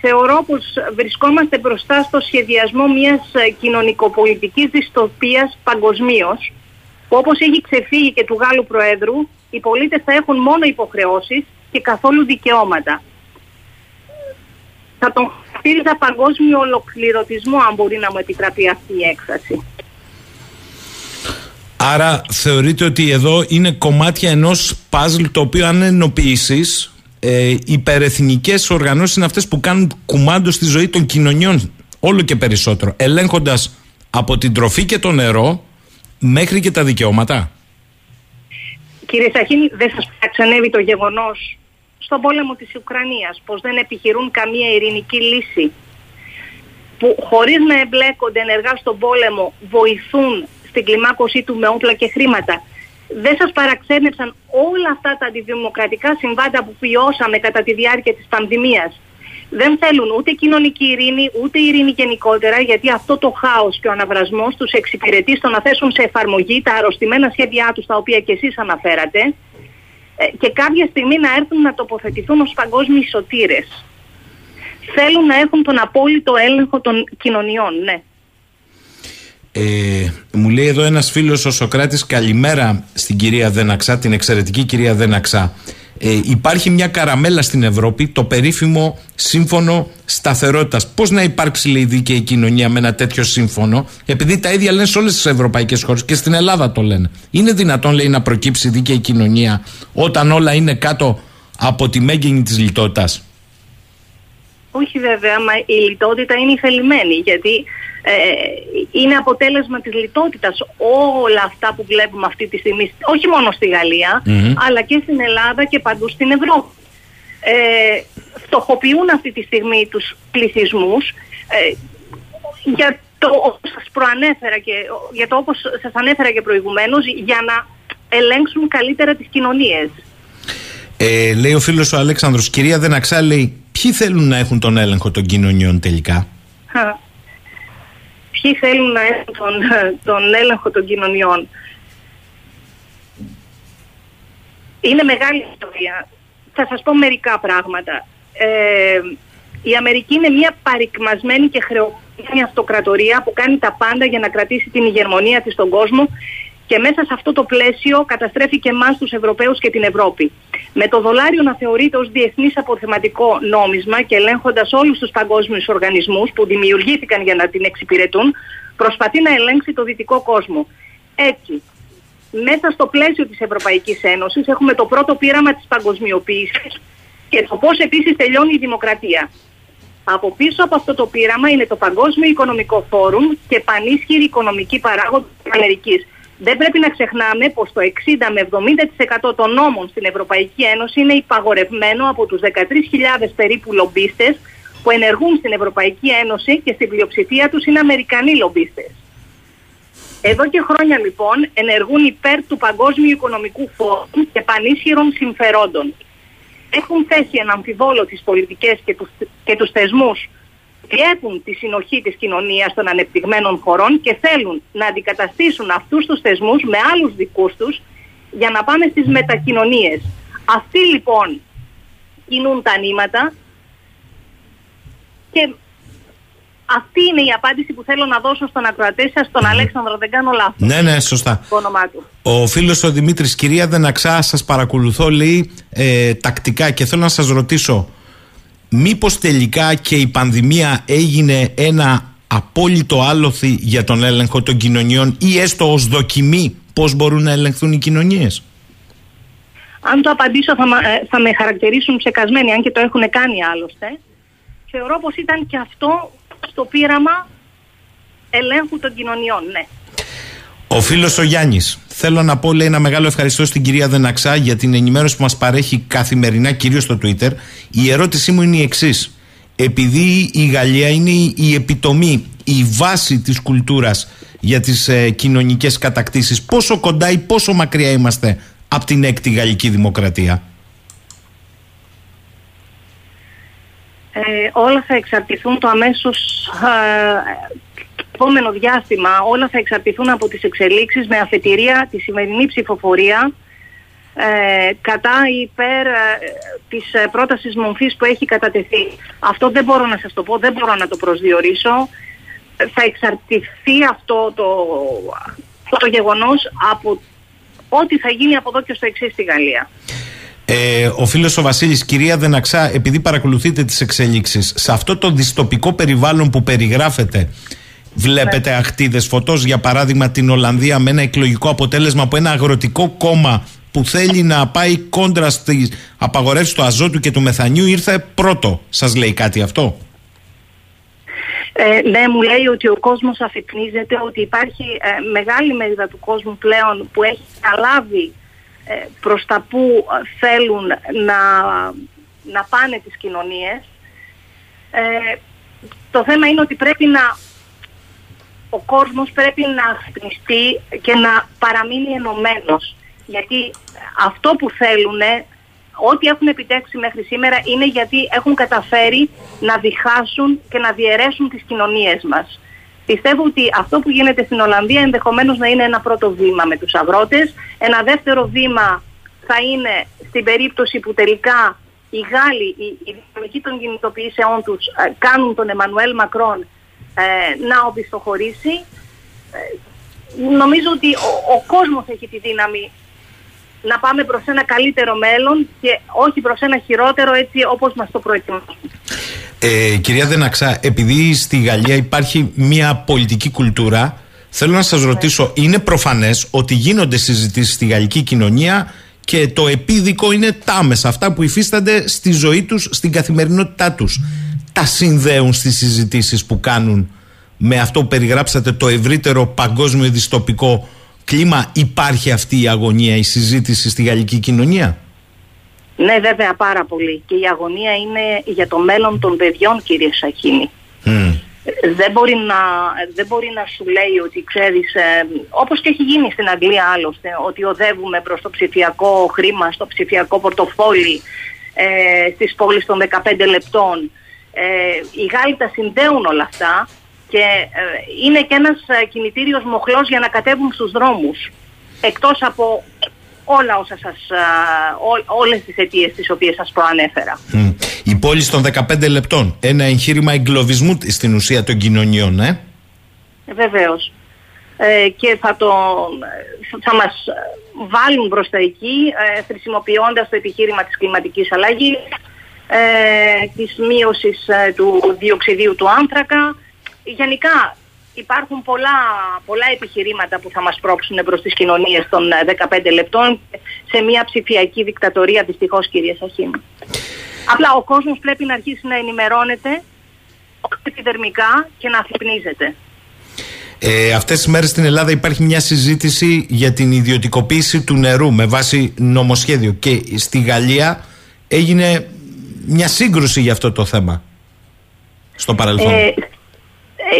θεωρώ πως βρισκόμαστε μπροστά στο σχεδιασμό μιας κοινωνικοπολιτικής δυστοπίας παγκοσμίως, που όπως έχει ξεφύγει και του Γάλλου Προέδρου, οι πολίτες θα έχουν μόνο υποχρεώσεις και καθόλου δικαιώματα. Θα τον χαρακτήριζα παγκόσμιο ολοκληρωτισμό αν μπορεί να μου επιτραπεί αυτή η έκφραση. Άρα θεωρείτε ότι εδώ είναι κομμάτια ενός παζλ το οποίο αν ενοποιήσεις ε, υπερεθνικές οργανώσεις είναι αυτές που κάνουν κουμάντο στη ζωή των κοινωνιών όλο και περισσότερο ελέγχοντας από την τροφή και το νερό μέχρι και τα δικαιώματα; Κύριε Σαχίνη, δεν σας παραξενεύει το γεγονός στον πόλεμο της Ουκρανίας πως δεν επιχειρούν καμία ειρηνική λύση που χωρίς να εμπλέκονται ενεργά στον πόλεμο βοηθούν στην κλιμάκωσή του με όπλα και χρήματα. Δεν σας παραξένευσαν όλα αυτά τα αντιδημοκρατικά συμβάντα που βιώσαμε κατά τη διάρκεια της πανδημίας. Δεν θέλουν ούτε κοινωνική ειρήνη, ούτε ειρήνη γενικότερα, γιατί αυτό το χάος και ο αναβρασμός τους εξυπηρετεί στο να θέσουν σε εφαρμογή τα αρρωστημένα σχέδιά τους, τα οποία και εσείς αναφέρατε, ε, και κάποια στιγμή να έρθουν να τοποθετηθούν ως παγκόσμιοι σωτήρες. Θέλουν να έχουν τον απόλυτο έλεγχο των κοινωνιών, ναι. Ε, μου λέει εδώ ένας φίλος ο Σοκράτης καλημέρα στην κυρία Δέναξα, την εξαιρετική κυρία Δέναξα. Ε, υπάρχει μια καραμέλα στην Ευρώπη, το περίφημο σύμφωνο σταθερότητας. Πώς να υπάρξει, λέει, δίκαιη κοινωνία με ένα τέτοιο σύμφωνο, επειδή τα ίδια λένε σε όλες τις ευρωπαϊκές χώρες και στην Ελλάδα το λένε. Είναι δυνατόν, λέει, να προκύψει δίκαιη κοινωνία όταν όλα είναι κάτω από τη μέγενη της λιτότητας; Όχι βέβαια, μα η λιτότητα είναι η θελημένη, γιατί ε, είναι αποτέλεσμα της λιτότητας όλα αυτά που βλέπουμε αυτή τη στιγμή, όχι μόνο στη γαλλια αλλά και στην Ελλάδα και παντού στην Ευρώπη. Ε, φτωχοποιούν αυτή τη στιγμή τους πληθυσμούς ε, για το όπως σας προανέφερα και για το όπως σας ανέφερα και προηγουμένως για να ελέγξουν καλύτερα τις κοινωνίες. Ε, λέει ο φίλος ο Αλέξανδρος, κυρία Δεναξά λέει, ποιοι θέλουν να έχουν τον έλεγχο των κοινωνιών τελικά; Ποιοι θέλουν να έχουν τον, τον έλεγχο των κοινωνιών. Είναι μεγάλη ιστορία. Θα σας πω μερικά πράγματα. Ε, η Αμερική είναι μια παρικμασμένη και χρεωμένη αυτοκρατορία που κάνει τα πάντα για να κρατήσει την ηγεμονία της στον κόσμο και μέσα σε αυτό το πλαίσιο καταστρέφει και εμάς τους Ευρωπαίους και την Ευρώπη. Με το δολάριο να θεωρείται ως διεθνής αποθεματικό νόμισμα και ελέγχοντας όλους τους παγκόσμιους οργανισμούς που δημιουργήθηκαν για να την εξυπηρετούν, προσπαθεί να ελέγξει το δυτικό κόσμο. Έτσι, μέσα στο πλαίσιο της Ευρωπαϊκής Ένωσης έχουμε το πρώτο πείραμα της παγκοσμιοποίησης και το πώς επίσης τελειώνει η δημοκρατία. Από πίσω από αυτό το πείραμα είναι το Παγκόσμιο Οικονομικό Φόρουμ και πανίσχυρη οικονομική παράγοντα της Αμερικής. Δεν πρέπει να ξεχνάμε πως το 60 με 70% των νόμων στην Ευρωπαϊκή Ένωση είναι υπαγορευμένο από τους 13.000 περίπου λομπίστες που ενεργούν στην Ευρωπαϊκή Ένωση και στην πλειοψηφία τους είναι Αμερικανοί λομπίστες. Εδώ και χρόνια λοιπόν ενεργούν υπέρ του Παγκόσμιου Οικονομικού Φόρου και πανίσχυρων συμφερόντων. Έχουν θέσει ένα αμφιβόλο τις πολιτικές και τους, και τους θεσμούς διέπουν τη συνοχή της κοινωνίας των ανεπτυγμένων χωρών και θέλουν να αντικαταστήσουν αυτούς τους θεσμούς με άλλους δικούς τους για να πάμε στις μετακοινωνίες. Αυτοί λοιπόν κινούν τα νήματα και αυτή είναι η απάντηση που θέλω να δώσω στον ακροατή σας, τον Αλέξανδρο, δεν κάνω λάθος. Ναι, ναι, σωστά. Το όνομά του. Ο φίλος ο Δημήτρης, κυρία Δεναξά, σας παρακολουθώ, λέει, ε, τακτικά και θέλω να σας ρωτήσω, μήπως τελικά και η πανδημία έγινε ένα απόλυτο άλοθη για τον έλεγχο των κοινωνιών ή έστω ως δοκιμή πώς μπορούν να ελεγχθούν οι κοινωνίες; Αν το απαντήσω θα, ε, θα με χαρακτηρίσουν ψεκασμένοι, αν και το έχουν κάνει άλλωστε. Θεωρώ πως ήταν και αυτό στο πείραμα ελέγχου των κοινωνιών, ναι. Ο φίλος ο Γιάννης. Θέλω να πω, λέει, ένα μεγάλο ευχαριστώ στην κυρία Δεναξά για την ενημέρωση που μας παρέχει καθημερινά, κυρίως στο Twitter. Η ερώτησή μου είναι η εξής. Επειδή η Γαλλία είναι η επιτομή, η βάση της κουλτούρας για τις ε, κοινωνικές κατακτήσεις, πόσο κοντά ή πόσο μακριά είμαστε από την έκτη γαλλική δημοκρατία; Ε, όλα θα εξαρτηθούν το αμέσως ε, επόμενο διάστημα όλα θα εξαρτηθούν από τις εξελίξεις με αφετηρία τη σημερινή ψηφοφορία ε, κατά υπέρ ε, της ε, πρότασης μορφής που έχει κατατεθεί. Αυτό δεν μπορώ να σας το πω, δεν μπορώ να το προσδιορίσω. Θα εξαρτηθεί αυτό το, το γεγονός από ό,τι θα γίνει από εδώ και στο εξής στη Γαλλία. Ε, ο φίλος ο Βασίλης, κυρία Δεναξά, επειδή παρακολουθείτε τις εξελίξεις, σε αυτό το διστοπικό περιβάλλον που περιγράφεται, Βλέπετε ναι. αχτίδες φωτός, για παράδειγμα, την Ολλανδία με ένα εκλογικό αποτέλεσμα από ένα αγροτικό κόμμα που θέλει να πάει κόντρα στις απαγορεύσεις του αζότου και του μεθανίου ήρθε πρώτο. Σας λέει κάτι αυτό; Ε, ναι, μου λέει ότι ο κόσμος αφυπνίζεται, ότι υπάρχει ε, μεγάλη μερίδα του κόσμου πλέον που έχει καταλάβει ε, προς τα που θέλουν να, να πάνε τις κοινωνίες. Ε, το θέμα είναι ότι πρέπει να ο κόσμος πρέπει να χτυπηστεί και να παραμείνει ενωμένος. Γιατί αυτό που θέλουν ό,τι έχουν επιτέξει μέχρι σήμερα είναι γιατί έχουν καταφέρει να διχάσουν και να διαιρέσουν τις κοινωνίες μας. Πιστεύω ότι αυτό που γίνεται στην Ολλανδία ενδεχομένως να είναι ένα πρώτο βήμα με τους αγρότες. Ένα δεύτερο βήμα θα είναι στην περίπτωση που τελικά οι Γάλλοι, οι δυναμικοί των κινητοποιήσεών τους ε, κάνουν τον Εμμανουέλ Μακρόν ε, να οπισθοχωρήσει. Ε, νομίζω ότι ο, ο κόσμος έχει τη δύναμη να πάμε προς ένα καλύτερο μέλλον και όχι προς ένα χειρότερο έτσι όπως μας το προετοιμάσουν. Ε, κυρία Δεναξά, επειδή στη Γαλλία υπάρχει μια πολιτική κουλτούρα, θέλω να σας ρωτήσω, είναι προφανές ότι γίνονται συζητήσεις στη γαλλική κοινωνία και το επίδικο είναι τα άμεσα, αυτά που υφίστανται στη ζωή τους, στην καθημερινότητά τους. Τα συνδέουν στις συζητήσεις που κάνουν με αυτό που περιγράψατε το ευρύτερο παγκόσμιο διστοπικό κλίμα υπάρχει αυτή η αγωνία, η συζήτηση στη γαλλική κοινωνία; Ναι βέβαια πάρα πολύ και η αγωνία είναι για το μέλλον των παιδιών κύριε Σαχίνη. Δεν, μπορεί να, δεν μπορεί να σου λέει ότι ξέρεις, ε, όπως και έχει γίνει στην Αγγλία άλλωστε, ότι οδεύουμε προς το ψηφιακό χρήμα, στο ψηφιακό πορτοφόλι ε, στις πόλεις των 15 λεπτών. Ε, οι Γάλλοι τα συνδέουν όλα αυτά και ε, είναι και ένας ε, κινητήριος μοχλός για να κατέβουν στους δρόμους. Εκτός από όλα όσα σας, ό, όλες τις αιτίες τις οποίες σας προανέφερα. Η πόλη των 15 λεπτών, ένα εγχείρημα εγκλωβισμού στην ουσία των κοινωνιών, ε; ε βεβαίως. Ε, και θα, το, θα μας βάλουν μπροστά εκεί ε, χρησιμοποιώντας το επιχείρημα της κλιματικής αλλαγής, ε, της μείωσης του διοξιδίου του άνθρακα, γενικά υπάρχουν πολλά, πολλά επιχειρήματα που θα μας πρόξουν προς τις κοινωνίες των 15 ε, λεπτών σε μια ψηφιακή δικτατορία δυστυχώς κυρία Σαχήμ. Απλά ο κόσμος πρέπει να αρχίσει να ενημερώνεται επιδερμικά και να αφυπνίζεται. Ε, αυτές τις μέρες στην Ελλάδα υπάρχει μια συζήτηση για την ιδιωτικοποίηση του νερού με βάση νομοσχέδιο και στη Γαλλία έγινε μια σύγκρουση για αυτό το θέμα στο παρελθόν. Ε, ε,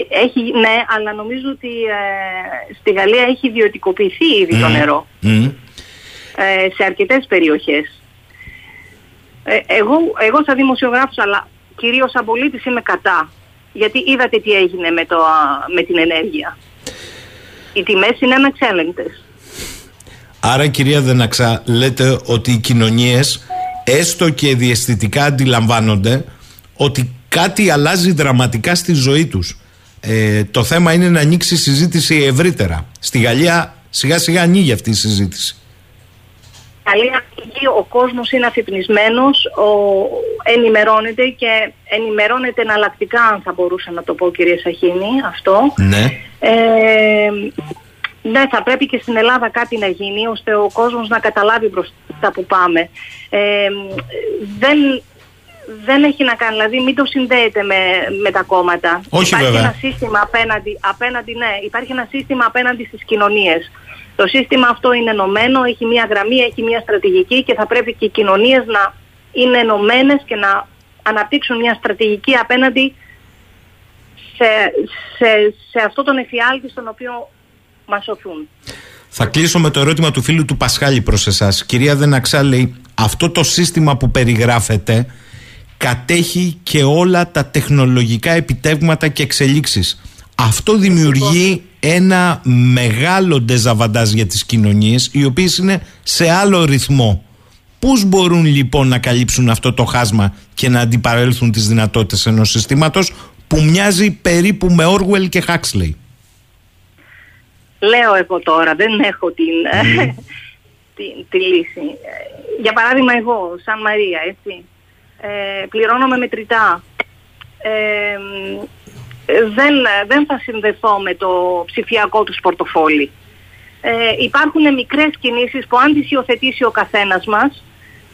έχει, ναι, αλλά νομίζω ότι ε, στη Γαλλία έχει ιδιωτικοποιηθεί ήδη το νερό ε, σε αρκετές περιοχές. εγώ, εγώ σαν δημοσιογράφος, αλλά κυρίως σαν πολίτης είμαι κατά. Γιατί είδατε τι έγινε με, το, με την ενέργεια. Οι τιμές είναι αναξέλεγκτες. Άρα κυρία Δεναξά, λέτε ότι οι κοινωνίες έστω και διαισθητικά αντιλαμβάνονται ότι κάτι αλλάζει δραματικά στη ζωή τους. Ε, το θέμα είναι να ανοίξει η συζήτηση ευρύτερα. Στη Γαλλία σιγά σιγά ανοίγει αυτή η συζήτηση. Γαλλία ο κόσμος είναι αφυπνισμένος, ο, ενημερώνεται και ενημερώνεται εναλλακτικά αν θα μπορούσα να το πω κυρία Σαχίνη αυτό. Ναι. Ε, ναι, θα πρέπει και στην Ελλάδα κάτι να γίνει ώστε ο κόσμος να καταλάβει μπροστά που πάμε. Ε, δεν, δεν έχει να κάνει, δηλαδή μην το συνδέετε με, με τα κόμματα. Όχι υπάρχει βέβαια. ένα σύστημα απέναντι, απέναντι, ναι, υπάρχει ένα σύστημα απέναντι στις κοινωνίες. Το σύστημα αυτό είναι ενωμένο, έχει μια γραμμή, έχει μια στρατηγική και θα πρέπει και οι κοινωνίες να είναι ενωμένες και να αναπτύξουν μια στρατηγική απέναντι σε, σε, σε αυτό τον εφιάλτη στον οποίο μας οθούν. Θα κλείσω με το ερώτημα του φίλου του Πασχάλη προς εσάς. Κυρία Δεναξά λέει, αυτό το σύστημα που περιγράφεται κατέχει και όλα τα τεχνολογικά επιτεύγματα και εξελίξεις. Αυτό δημιουργεί ένα μεγάλο ντεζαβαντάζ για τις κοινωνίες οι οποίες είναι σε άλλο ρυθμό. Πώς μπορούν λοιπόν να καλύψουν αυτό το χάσμα και να αντιπαρέλθουν τις δυνατότητες ενός συστήματος που μοιάζει περίπου με Orwell και Huxley; Λέω εγώ τώρα, δεν έχω την, τη, τη λύση. Για παράδειγμα εγώ, σαν Μαρία, έτσι, ε, πληρώνομαι μετρητά. Ε, δεν, δεν θα συνδεθώ με το ψηφιακό τους πορτοφόλι. Ε, υπάρχουν μικρές κινήσεις που αν τις υιοθετήσει ο καθένας μας,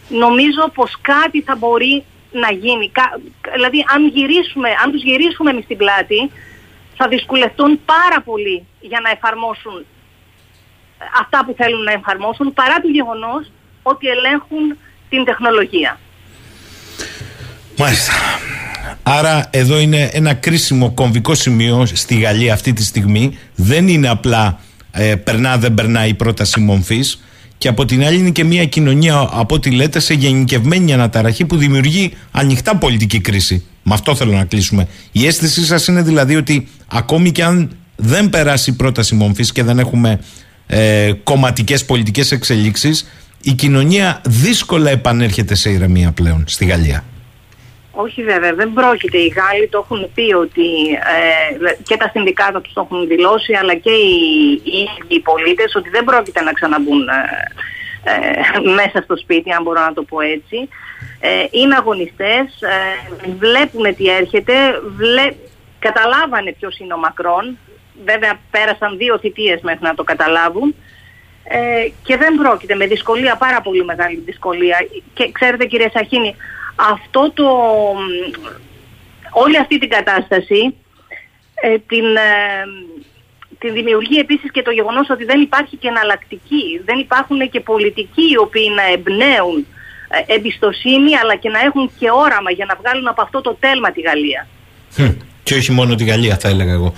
νομίζω πως κάτι θα μπορεί να γίνει. Δηλαδή αν, γυρίσουμε, αν τους γυρίσουμε εμείς στην πλάτη, θα δυσκολευτούν πάρα πολύ για να εφαρμόσουν αυτά που θέλουν να εφαρμόσουν, παρά το γεγονός ότι ελέγχουν την τεχνολογία. Μάλιστα. Άρα εδώ είναι ένα κρίσιμο κομβικό σημείο στη Γαλλία αυτή τη στιγμή. Δεν είναι απλά ε, περνά δεν περνά η πρόταση μομφής και από την άλλη είναι και μια κοινωνία, από ό,τι λέτε, σε γενικευμένη αναταραχή που δημιουργεί ανοιχτά πολιτική κρίση. Με αυτό θέλω να κλείσουμε. Η αίσθησή σας είναι δηλαδή ότι ακόμη και αν δεν περάσει η πρόταση μομφής και δεν έχουμε ε, κομματικές πολιτικές εξελίξεις, η κοινωνία δύσκολα επανέρχεται σε ηρεμία πλέον στη Γαλλία. Όχι βέβαια, δεν πρόκειται. Οι Γάλλοι το έχουν πει ότι ε, και τα συνδικάτα τους το έχουν δηλώσει αλλά και οι, οι, οι πολίτες ότι δεν πρόκειται να ξαναμπούν ε, ε, μέσα στο σπίτι αν μπορώ να το πω έτσι. Ε, είναι αγωνιστές, βλέπουν τι έρχεται, βλέ, καταλάβανε ποιος είναι ο Μακρόν. Βέβαια πέρασαν δύο θητείες μέχρι να το καταλάβουν. Ε, και δεν πρόκειται με δυσκολία, πάρα πολύ μεγάλη δυσκολία. Και ξέρετε κύριε Σαχίνη, αυτό το, όλη αυτή την κατάσταση ε, την, ε, την δημιουργεί επίσης και το γεγονός ότι δεν υπάρχει και εναλλακτική. Δεν υπάρχουν και πολιτικοί οι οποίοι να εμπνέουν ε, εμπιστοσύνη αλλά και να έχουν και όραμα για να βγάλουν από αυτό το τέλμα τη Γαλλία. Και όχι μόνο τη Γαλλία θα έλεγα εγώ.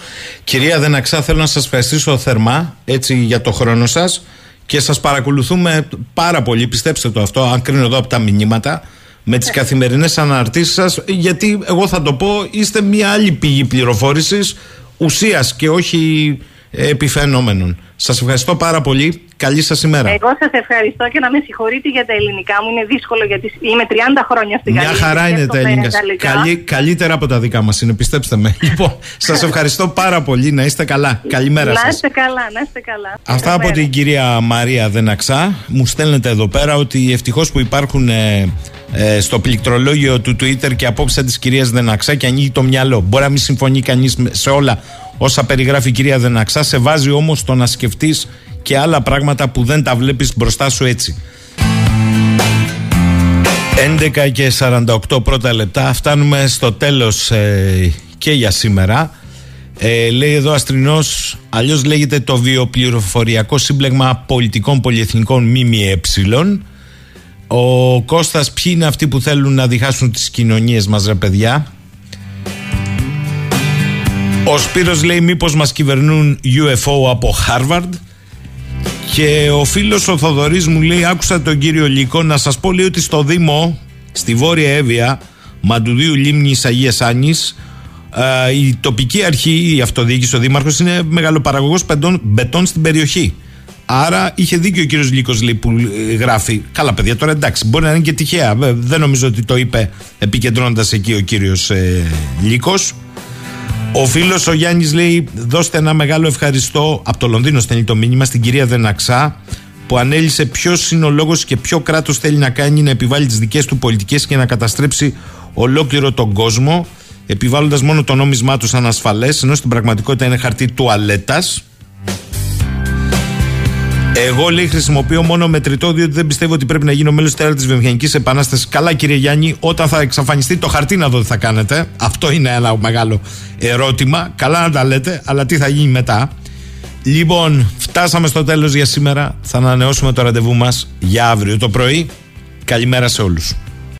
Κυρία Δεναξά θέλω να σας ευχαριστήσω θερμά έτσι για το χρόνο σας και σας παρακολουθούμε πάρα πολύ, πιστέψτε το αυτό, αν κρίνω εδώ από τα μηνύματα με τις καθημερινές αναρτήσεις σας γιατί εγώ θα το πω είστε μια άλλη πηγή πληροφόρησης ουσίας και όχι επιφαινόμενων. Σας ευχαριστώ πάρα πολύ. Καλή σας ημέρα. Εγώ σας ευχαριστώ και να με συγχωρείτε για τα ελληνικά μου. Είναι δύσκολο γιατί είμαι 30 χρόνια στην Γαλλία. Μια χαρά είναι τα ελληνικά. Καλή, καλύτερα από τα δικά μας είναι, πιστέψτε με. λοιπόν, σας ευχαριστώ πάρα πολύ. Να είστε καλά. Καλημέρα σας. Να είστε καλά, να είστε καλά. Αυτά από την κυρία Μαρία Δεναξά. Μου στέλνετε εδώ πέρα ότι ευτυχώς που υπάρχουν ε, ε, στο πληκτρολόγιο του Twitter και απόψε της κυρίας Δεναξά και ανοίγει το μυαλό. Μπορεί να μην συμφωνεί κανείς σε όλα όσα περιγράφει η κυρία Δεναξά, σε βάζει όμως το να σκεφτείς και άλλα πράγματα που δεν τα βλέπεις μπροστά σου έτσι. 11 και 48 πρώτα λεπτά. Φτάνουμε στο τέλος ε, και για σήμερα. Ε, λέει εδώ Αστρινός αλλιώς λέγεται το βιοπληροφοριακό σύμπλεγμα πολιτικών πολυεθνικών ΜΜΕ. Ο Κώστας ποιοι είναι αυτοί που θέλουν να διχάσουν τις κοινωνίες μας ρε παιδιά; Ο Σπύρος λέει μήπως μας κυβερνούν UFO από Harvard και ο φίλος ο Θοδωρής μου λέει άκουσα τον κύριο Λύκο να σας πω λέει ότι στο Δήμο στη Βόρεια Εύβοια Μαντουδίου Λίμνης Αγίας Άνης η τοπική αρχή, η αυτοδιοίκηση, ο Δήμαρχος είναι μεγαλοπαραγωγός μπετών στην περιοχή. Άρα είχε δίκιο ο κύριος Λίκο που ε, γράφει. Καλά, παιδιά, τώρα εντάξει, μπορεί να είναι και τυχαία. Δεν νομίζω ότι το είπε επικεντρώνοντας εκεί ο κύριος ε, Λίκο. Ο φίλος ο Γιάννης λέει: Δώστε ένα μεγάλο ευχαριστώ από το Λονδίνο στέλνει το μήνυμα στην κυρία Δεναξά που ανέλησε ποιος είναι ο λόγος και ποιο κράτος θέλει να κάνει να επιβάλλει τις δικές του πολιτικές και να καταστρέψει ολόκληρο τον κόσμο, επιβάλλοντας μόνο το νόμισμά τους σαν ασφαλέ, ενώ στην πραγματικότητα είναι χαρτί τουαλέτας. Εγώ λέει χρησιμοποιώ μόνο μετρητό διότι δεν πιστεύω ότι πρέπει να γίνω μέλος τη της βιομηχανικής επανάστασης. Καλά, κύριε Γιάννη, όταν θα εξαφανιστεί το χαρτί να δω τι θα κάνετε. Αυτό είναι ένα μεγάλο ερώτημα. Καλά να τα λέτε, αλλά τι θα γίνει μετά. Λοιπόν, φτάσαμε στο τέλος για σήμερα. Θα ανανεώσουμε το ραντεβού μας για αύριο το πρωί. Καλημέρα σε όλους.